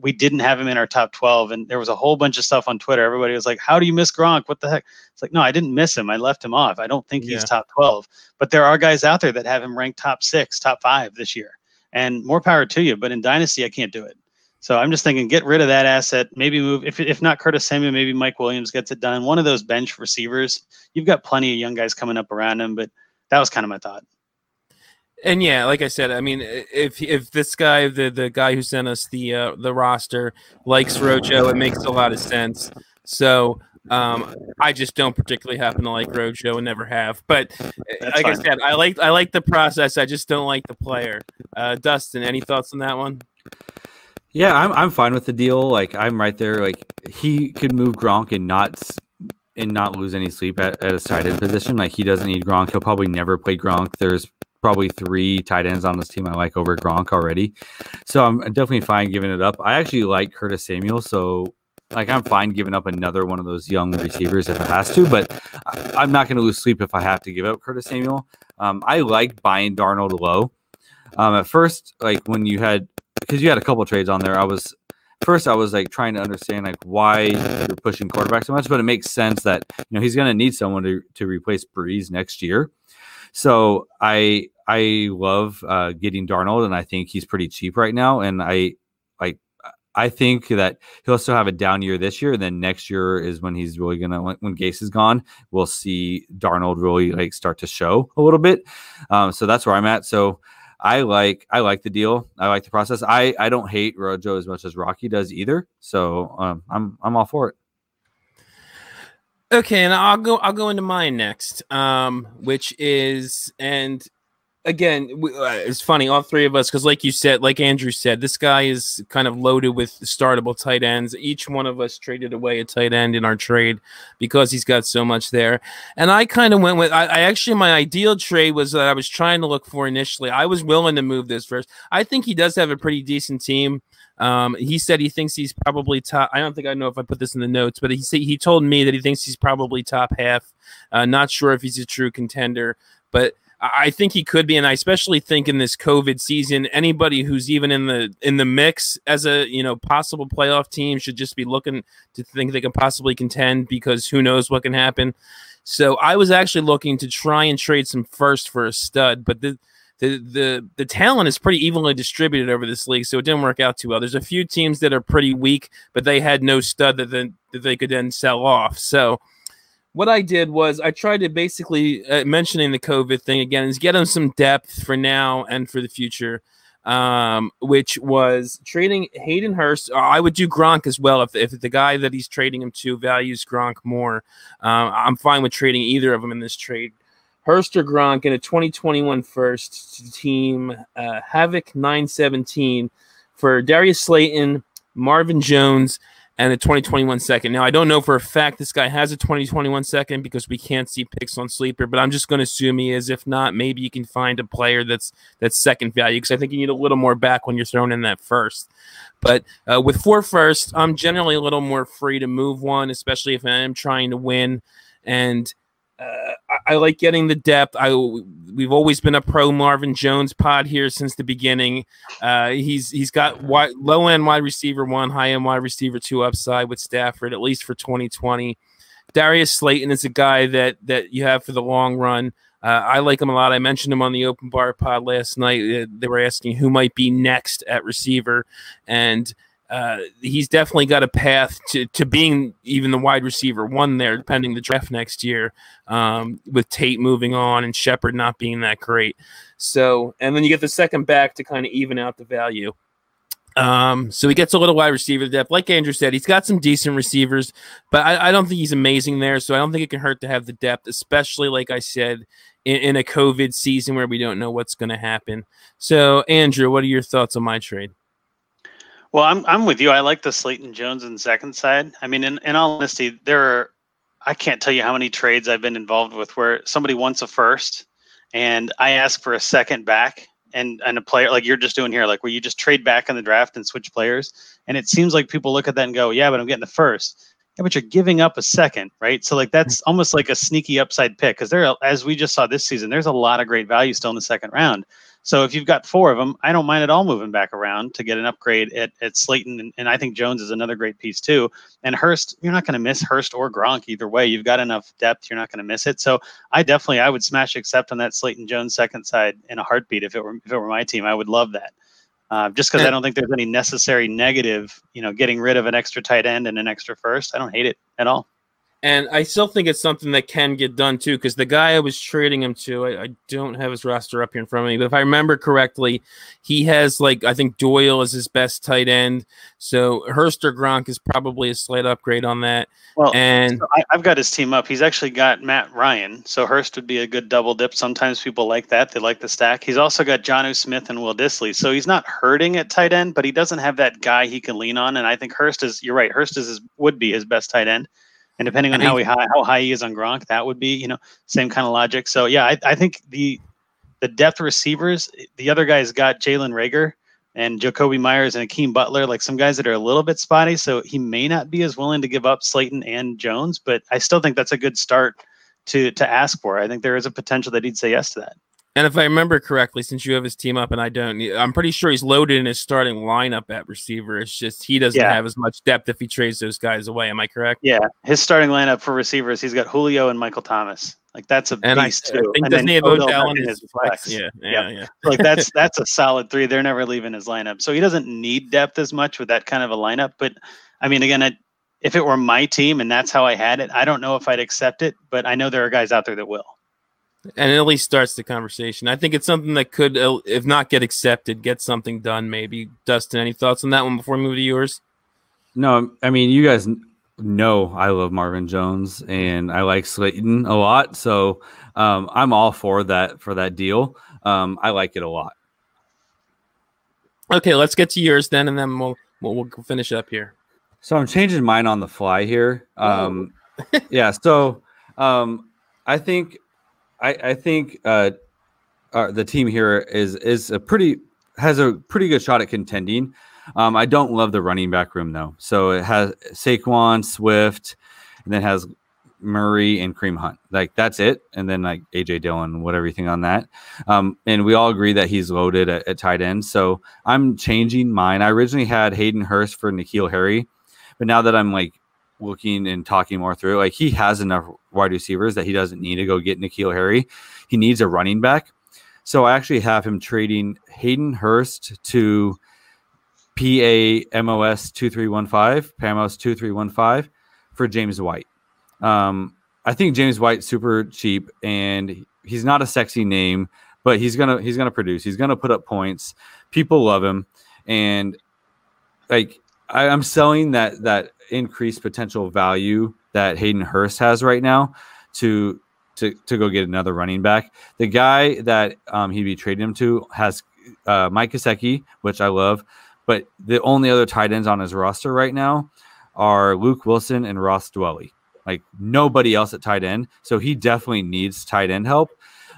we didn't have him in our top 12 and there was a whole bunch of stuff on twitter. Everybody was like how do you miss gronk? What the heck? It's like no i didn't miss him. I left him off. I don't think yeah. he's top 12 but there are guys out there that have him ranked top six top five this year. And more power to you but in dynasty i can't do it. So i'm just thinking get rid of that asset. Maybe move if, if not curtis samuel maybe mike williams gets it done. One of those bench receivers you've got plenty of young guys coming up around him but that was kind of my thought and yeah, like I said, I mean, if if this guy, the the guy who sent us the uh, the roster, likes Rojo, it makes a lot of sense. So um, I just don't particularly happen to like Rojo and never have. But That's like fine. I said, I like I like the process. I just don't like the player. Uh, Dustin, any thoughts on that one? Yeah, I'm I'm fine with the deal. Like I'm right there. Like he could move Gronk and not and not lose any sleep at, at a tight end position. Like he doesn't need Gronk. He'll probably never play Gronk. There's probably three tight ends on this team I like over Gronk already. So I'm definitely fine giving it up. I actually like Curtis Samuel, so like I'm fine giving up another one of those young receivers if it has to, but I'm not going to lose sleep if I have to give up Curtis Samuel. Um, I like buying Darnold low. Um, at first, like when you had because you had a couple trades on there, I was first I was like trying to understand like why you're pushing quarterback so much, but it makes sense that you know he's going to need someone to to replace Brees next year. So I I love uh, getting Darnold, and I think he's pretty cheap right now. And I like I think that he'll still have a down year this year. And then next year is when he's really gonna when Gase is gone, we'll see Darnold really like start to show a little bit. Um, so that's where I'm at. So I like I like the deal. I like the process. I I don't hate Rojo as much as Rocky does either. So um, I'm I'm all for it. Okay, and I'll go. I'll go into mine next, um, which is and again, uh, it's funny, all three of us, because like you said, like Andrew said, this guy is kind of loaded with startable tight ends. Each one of us traded away a tight end in our trade because he's got so much there. And I kind of went with, I, I, actually, my ideal trade was that I was trying to look for initially. I was willing to move this first. I think he does have a pretty decent team. Um, he said he thinks he's probably top. I don't think I know if I put this in the notes, but he said he told me that he thinks he's probably top half. Uh, not sure if he's a true contender, but I think he could be, and I especially think in this COVID season, anybody who's even in the in the mix as a you know possible playoff team should just be looking to think they can possibly contend because who knows what can happen. So I was actually looking to try and trade some first for a stud, but the the the the talent is pretty evenly distributed over this league, so it didn't work out too well. There's a few teams that are pretty weak, but they had no stud that then that they could then sell off. So what I did was I tried to basically uh, mentioning the COVID thing again is get them some depth for now and for the future. Um, which was trading Hayden Hurst. I would do Gronk as well if, if the guy that he's trading him to values Gronk more. Um, I'm fine with trading either of them in this trade. Hurst or Gronk in a 2021 first team, uh, Havoc 917 for Darius Slayton, Marvin Jones, and a 2021 second. Now, I don't know for a fact this guy has a 2021 second because we can't see picks on sleeper, but I'm just going to assume he is. If not, maybe you can find a player that's that's second value because I think you need a little more back when you're throwing in that first. But uh, with four first, I'm generally a little more free to move one, especially if I am trying to win. And uh, I, like getting the depth. I we've always been a pro Marvin Jones pod here since the beginning. Uh, he's he's got wide, low end wide receiver one, high end wide receiver two upside with Stafford at least for 2020. Darius Slayton is a guy that that you have for the long run. Uh, I like him a lot. I mentioned him on the open bar pod last night. Uh, they were asking who might be next at receiver, and uh, he's definitely got a path to, to being even the wide receiver one there, depending the draft next year, um, with Tate moving on and Shepard not being that great. So, and then you get the second back to kind of even out the value. Um, so he gets a little wide receiver depth. Like Andrew said, he's got some decent receivers, but I, I, don't think he's amazing there. So I don't think it can hurt to have the depth, especially like I said, in, in a COVID season where we don't know what's going to happen. So, Andrew, what are your thoughts on my trade? Well, I'm I'm with you. I like the Slayton Jones and second side. I mean, in, in all honesty, there are I can't tell you how many trades I've been involved with where somebody wants a first and I ask for a second back and and a player like you're just doing here, like where you just trade back in the draft and switch players. And it seems like people look at that and go, Yeah, but I'm getting the first. Yeah, but you're giving up a second, right? So like that's almost like a sneaky upside pick because there, as we just saw this season, there's a lot of great value still in the second round. So if you've got four of them, I don't mind at all moving back around to get an upgrade at, at Slayton. And, and I think Jones is another great piece too. And Hurst, you're not going to miss Hurst or Gronk either way. You've got enough depth. You're not going to miss it. So I definitely, I would smash accept on that Slayton Jones second side in a heartbeat. If it were, if it were my team, I would love that. Uh, just because I don't think there's any necessary negative, you know, getting rid of an extra tight end and an extra first. I don't hate it at all. And I still think it's something that can get done too, because the guy I was trading him to, I, I, don't have his roster up here in front of me, but if I remember correctly, he has like I think Doyle is his best tight end. So Hurst or Gronk is probably a slight upgrade on that. Well, and so I, have got his team up. He's actually got Matt Ryan, so Hurst would be a good double dip. Sometimes people like that; they like the stack. He's also got Jonnu Smith and Will Dissly, so he's not hurting at tight end, but he doesn't have that guy he can lean on. And I think Hurst is. You're right. Hurst is his, would be his best tight end. And depending on how he high, how high he is on Gronk, that would be you know same kind of logic. So yeah, I, I think the the depth receivers, the other guys got Jalen Reagor and Jakobi Meyers and Hakeem Butler, like some guys that are a little bit spotty. So he may not be as willing to give up Slayton and Jones, but I still think that's a good start to to ask for. I think there is a potential that he'd say yes to that. And if I remember correctly, since you have his team up and I don't, I'm pretty sure he's loaded in his starting lineup at receiver. It's just he doesn't yeah. have as much depth if he trades those guys away. Am I correct? Yeah, his starting lineup for receivers, he's got Julio and Michael Thomas. Like that's a and beast I, too. I think and doesn't he have Odell in his flex? flex? Yeah, yeah, yeah. like that's that's a solid three. They're never leaving his lineup, so he doesn't need depth as much with that kind of a lineup. But I mean, again, I, if it were my team and that's how I had it, I don't know if I'd accept it, but I know there are guys out there that will and it at least starts the conversation. I think it's something that could, uh, if not get accepted, get something done. Maybe Dustin, any thoughts on that one before we move to yours? No, I mean you guys know I love Marvin Jones and I like Slayton a lot, so um, I'm all for that for that deal. Um, I like it a lot. Okay, let's get to yours then, and then we'll we'll, we'll finish up here. So I'm changing mine on the fly here. Um, yeah, so um, I think I, I think uh, uh, the team here is is a pretty has a pretty good shot at contending. Um, I don't love the running back room though. So it has Saquon, Swift, and then has Murray and Kareem Hunt. Like that's it. And then like AJ Dillon, whatever you think on that. Um, and we all agree that he's loaded at, at, tight end. So I'm changing mine. I originally had Hayden Hurst for N'Keal Harry, but now that I'm like looking and talking more through, like he has enough wide receivers that he doesn't need to go get N'Keal Harry. He needs a running back. So I actually have him trading Hayden Hurst to PAMOS 2315, PAMOS 2315 for James White. Um, I think James White's super cheap and he's not a sexy name, but he's gonna he's gonna produce. He's gonna put up points. People love him, and like I, am selling that that increased potential value that Hayden Hurst has right now to to to go get another running back. The guy that um, he'd be trading him to has uh, Mike Gesicki, which I love, but the only other tight ends on his roster right now are Luke Wilson and Ross Dwelley. Like nobody else at tight end, so he definitely needs tight end help.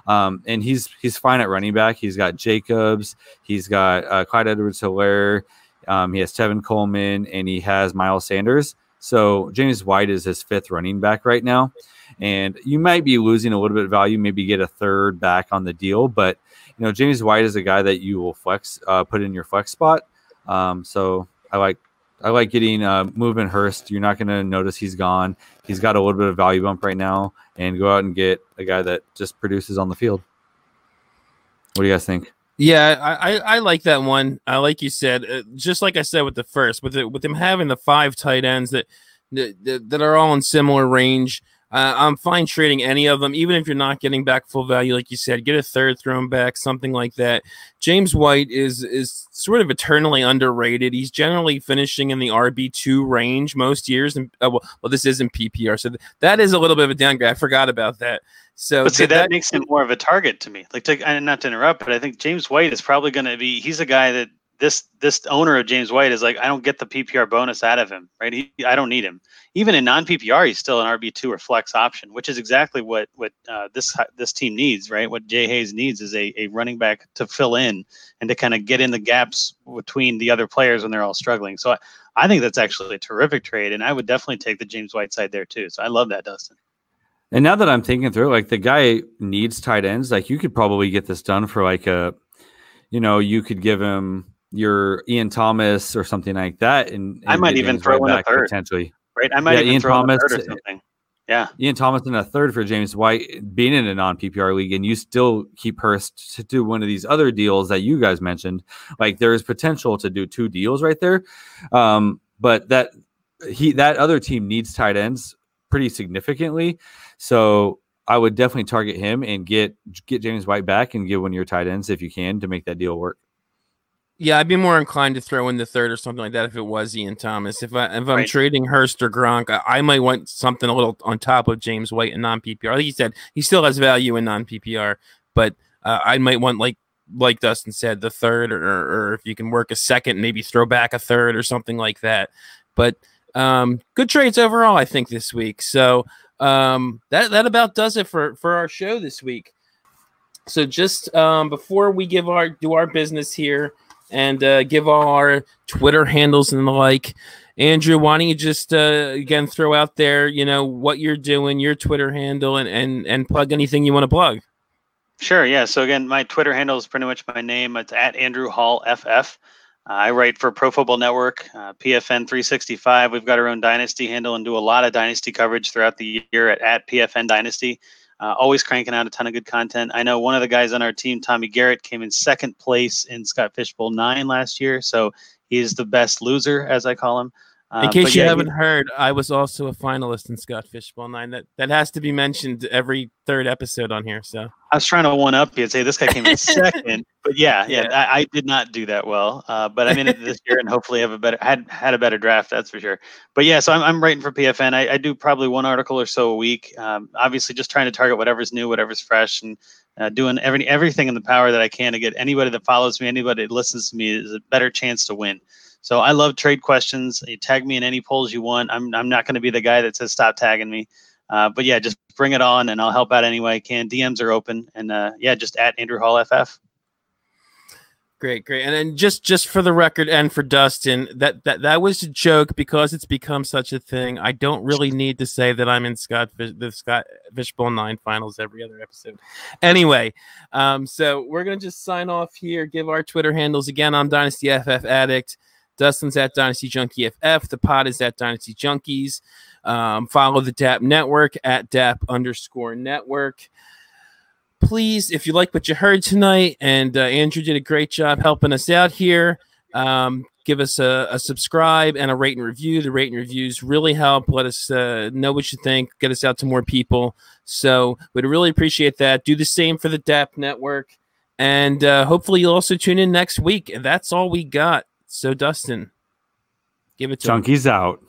Um, and he's he's fine at running back. He's got Jacobs, he's got uh, Clyde Edwards-Helaire, um, he has Tevin Coleman, and he has Miles Sanders. So James White is his fifth running back right now, and you might be losing a little bit of value. Maybe get a third back on the deal, but you know James White is a guy that you will flex, uh, put in your flex spot. Um, so I like I like getting uh, moving Hurst. You're not going to notice he's gone. He's got a little bit of value bump right now, and go out and get a guy that just produces on the field. What do you guys think? Yeah, I, I, like that one. I like you said, uh, just like I said with the first, with the, with them having the five tight ends that that, that are all in similar range. Uh, I'm fine trading any of them, even if you're not getting back full value, like you said. Get a third thrown back, something like that. James White is is sort of eternally underrated. He's generally finishing in the RB two range most years, and uh, well, well, this isn't PPR, so th- that is a little bit of a downgrade. I forgot about that. So, but see, that, that, makes him more of a target to me. Like, to, not to interrupt, but I think James White is probably going to be. He's a guy that this this owner of James White is like, I don't get the PPR bonus out of him, right? He, I don't need him. Even in non PPR, he's still an RB two or flex option, which is exactly what what uh, this this team needs, right? What Jay Hayes needs is a, a running back to fill in and to kind of get in the gaps between the other players when they're all struggling. So I, I think that's actually a terrific trade, and I would definitely take the James White side there too. So I love that, Dustin. And now that I'm thinking through, like the guy needs tight ends, like you could probably get this done for like a, you know, you could give him your Ian Thomas or something like that, and, and I might even throw in a third potentially. Right, I might yeah, even Ian throw Thomas, in a third or something. Yeah, Ian Thomas in a third for James White being in a non PPR league, and you still keep Hurst to do one of these other deals that you guys mentioned. Like there is potential to do two deals right there, um, but that he that other team needs tight ends pretty significantly. So I would definitely target him and get get James White back and get one of your tight ends if you can to make that deal work. Yeah, I'd be more inclined to throw in the third or something like that if it was Ian Thomas. If I if I'm right. trading Hurst or Gronk, I, I, might want something a little on top of James White and non PPR. Like you said, he still has value in non PPR, but uh, I might want like like Dustin said, the third, or, or if you can work a second, maybe throw back a third or something like that. But um, good trades overall, I think this week. So um, that that about does it for for our show this week. So just um, before we give our do our business here and uh, give all our Twitter handles and the like. Andrew, why don't you just uh, again throw out there, you know, what you're doing, your Twitter handle, and and and plug anything you want to plug. Sure. Yeah. So again, my Twitter handle is pretty much my name. It's at Andrew Hall FF. I write for Pro Football Network, uh, PFN 365. We've got our own Dynasty handle and do a lot of Dynasty coverage throughout the year at, at PFN Dynasty. Uh, always cranking out a ton of good content. I know one of the guys on our team, Tommy Garrett, came in second place in Scott Fishbowl nine last year, so he's the best loser, as I call him. Uh, in case you yeah, haven't he, heard, I was also a finalist in Scott Fishbowl Nine. That that has to be mentioned every third episode on here. So I was trying to one up you and say this guy came in second, but yeah, yeah, yeah. I, I, did not do that well. Uh, but I'm in it this year and hopefully have a better had had a better draft. That's for sure. But yeah, so I'm, I'm writing for PFN. I, I do probably one article or so a week. Um, obviously, just trying to target whatever's new, whatever's fresh, and uh, doing every everything in the power that I can to get anybody that follows me, anybody that listens to me, is a better chance to win. So I love trade questions. You tag me in any polls you want. I'm I'm not going to be the guy that says stop tagging me. Uh, but yeah, just bring it on, and I'll help out any way I can. DMs are open, and uh, yeah, just at Andrew Hall FF. Great, great, and then just just for the record and for Dustin, that that that was a joke because it's become such a thing. I don't really need to say that I'm in Scott the Scott Fishbowl Nine finals every other episode. Anyway, um, so we're gonna just sign off here. Give our Twitter handles again. I'm Dynasty FF Addict. Dustin's at Dynasty Junkie FF. The pod is at Dynasty Junkies. Um, follow the DAP network at DAP underscore network. Please, if you like what you heard tonight, and uh, Andrew did a great job helping us out here, um, give us a, a, subscribe and a rate and review. The rate and reviews really help. Let us uh, know what you think, get us out to more people. So we'd really appreciate that. Do the same for the DAP network. And uh, hopefully, you'll also tune in next week. And that's all we got. So, Dustin, give it to Chunky's him. out.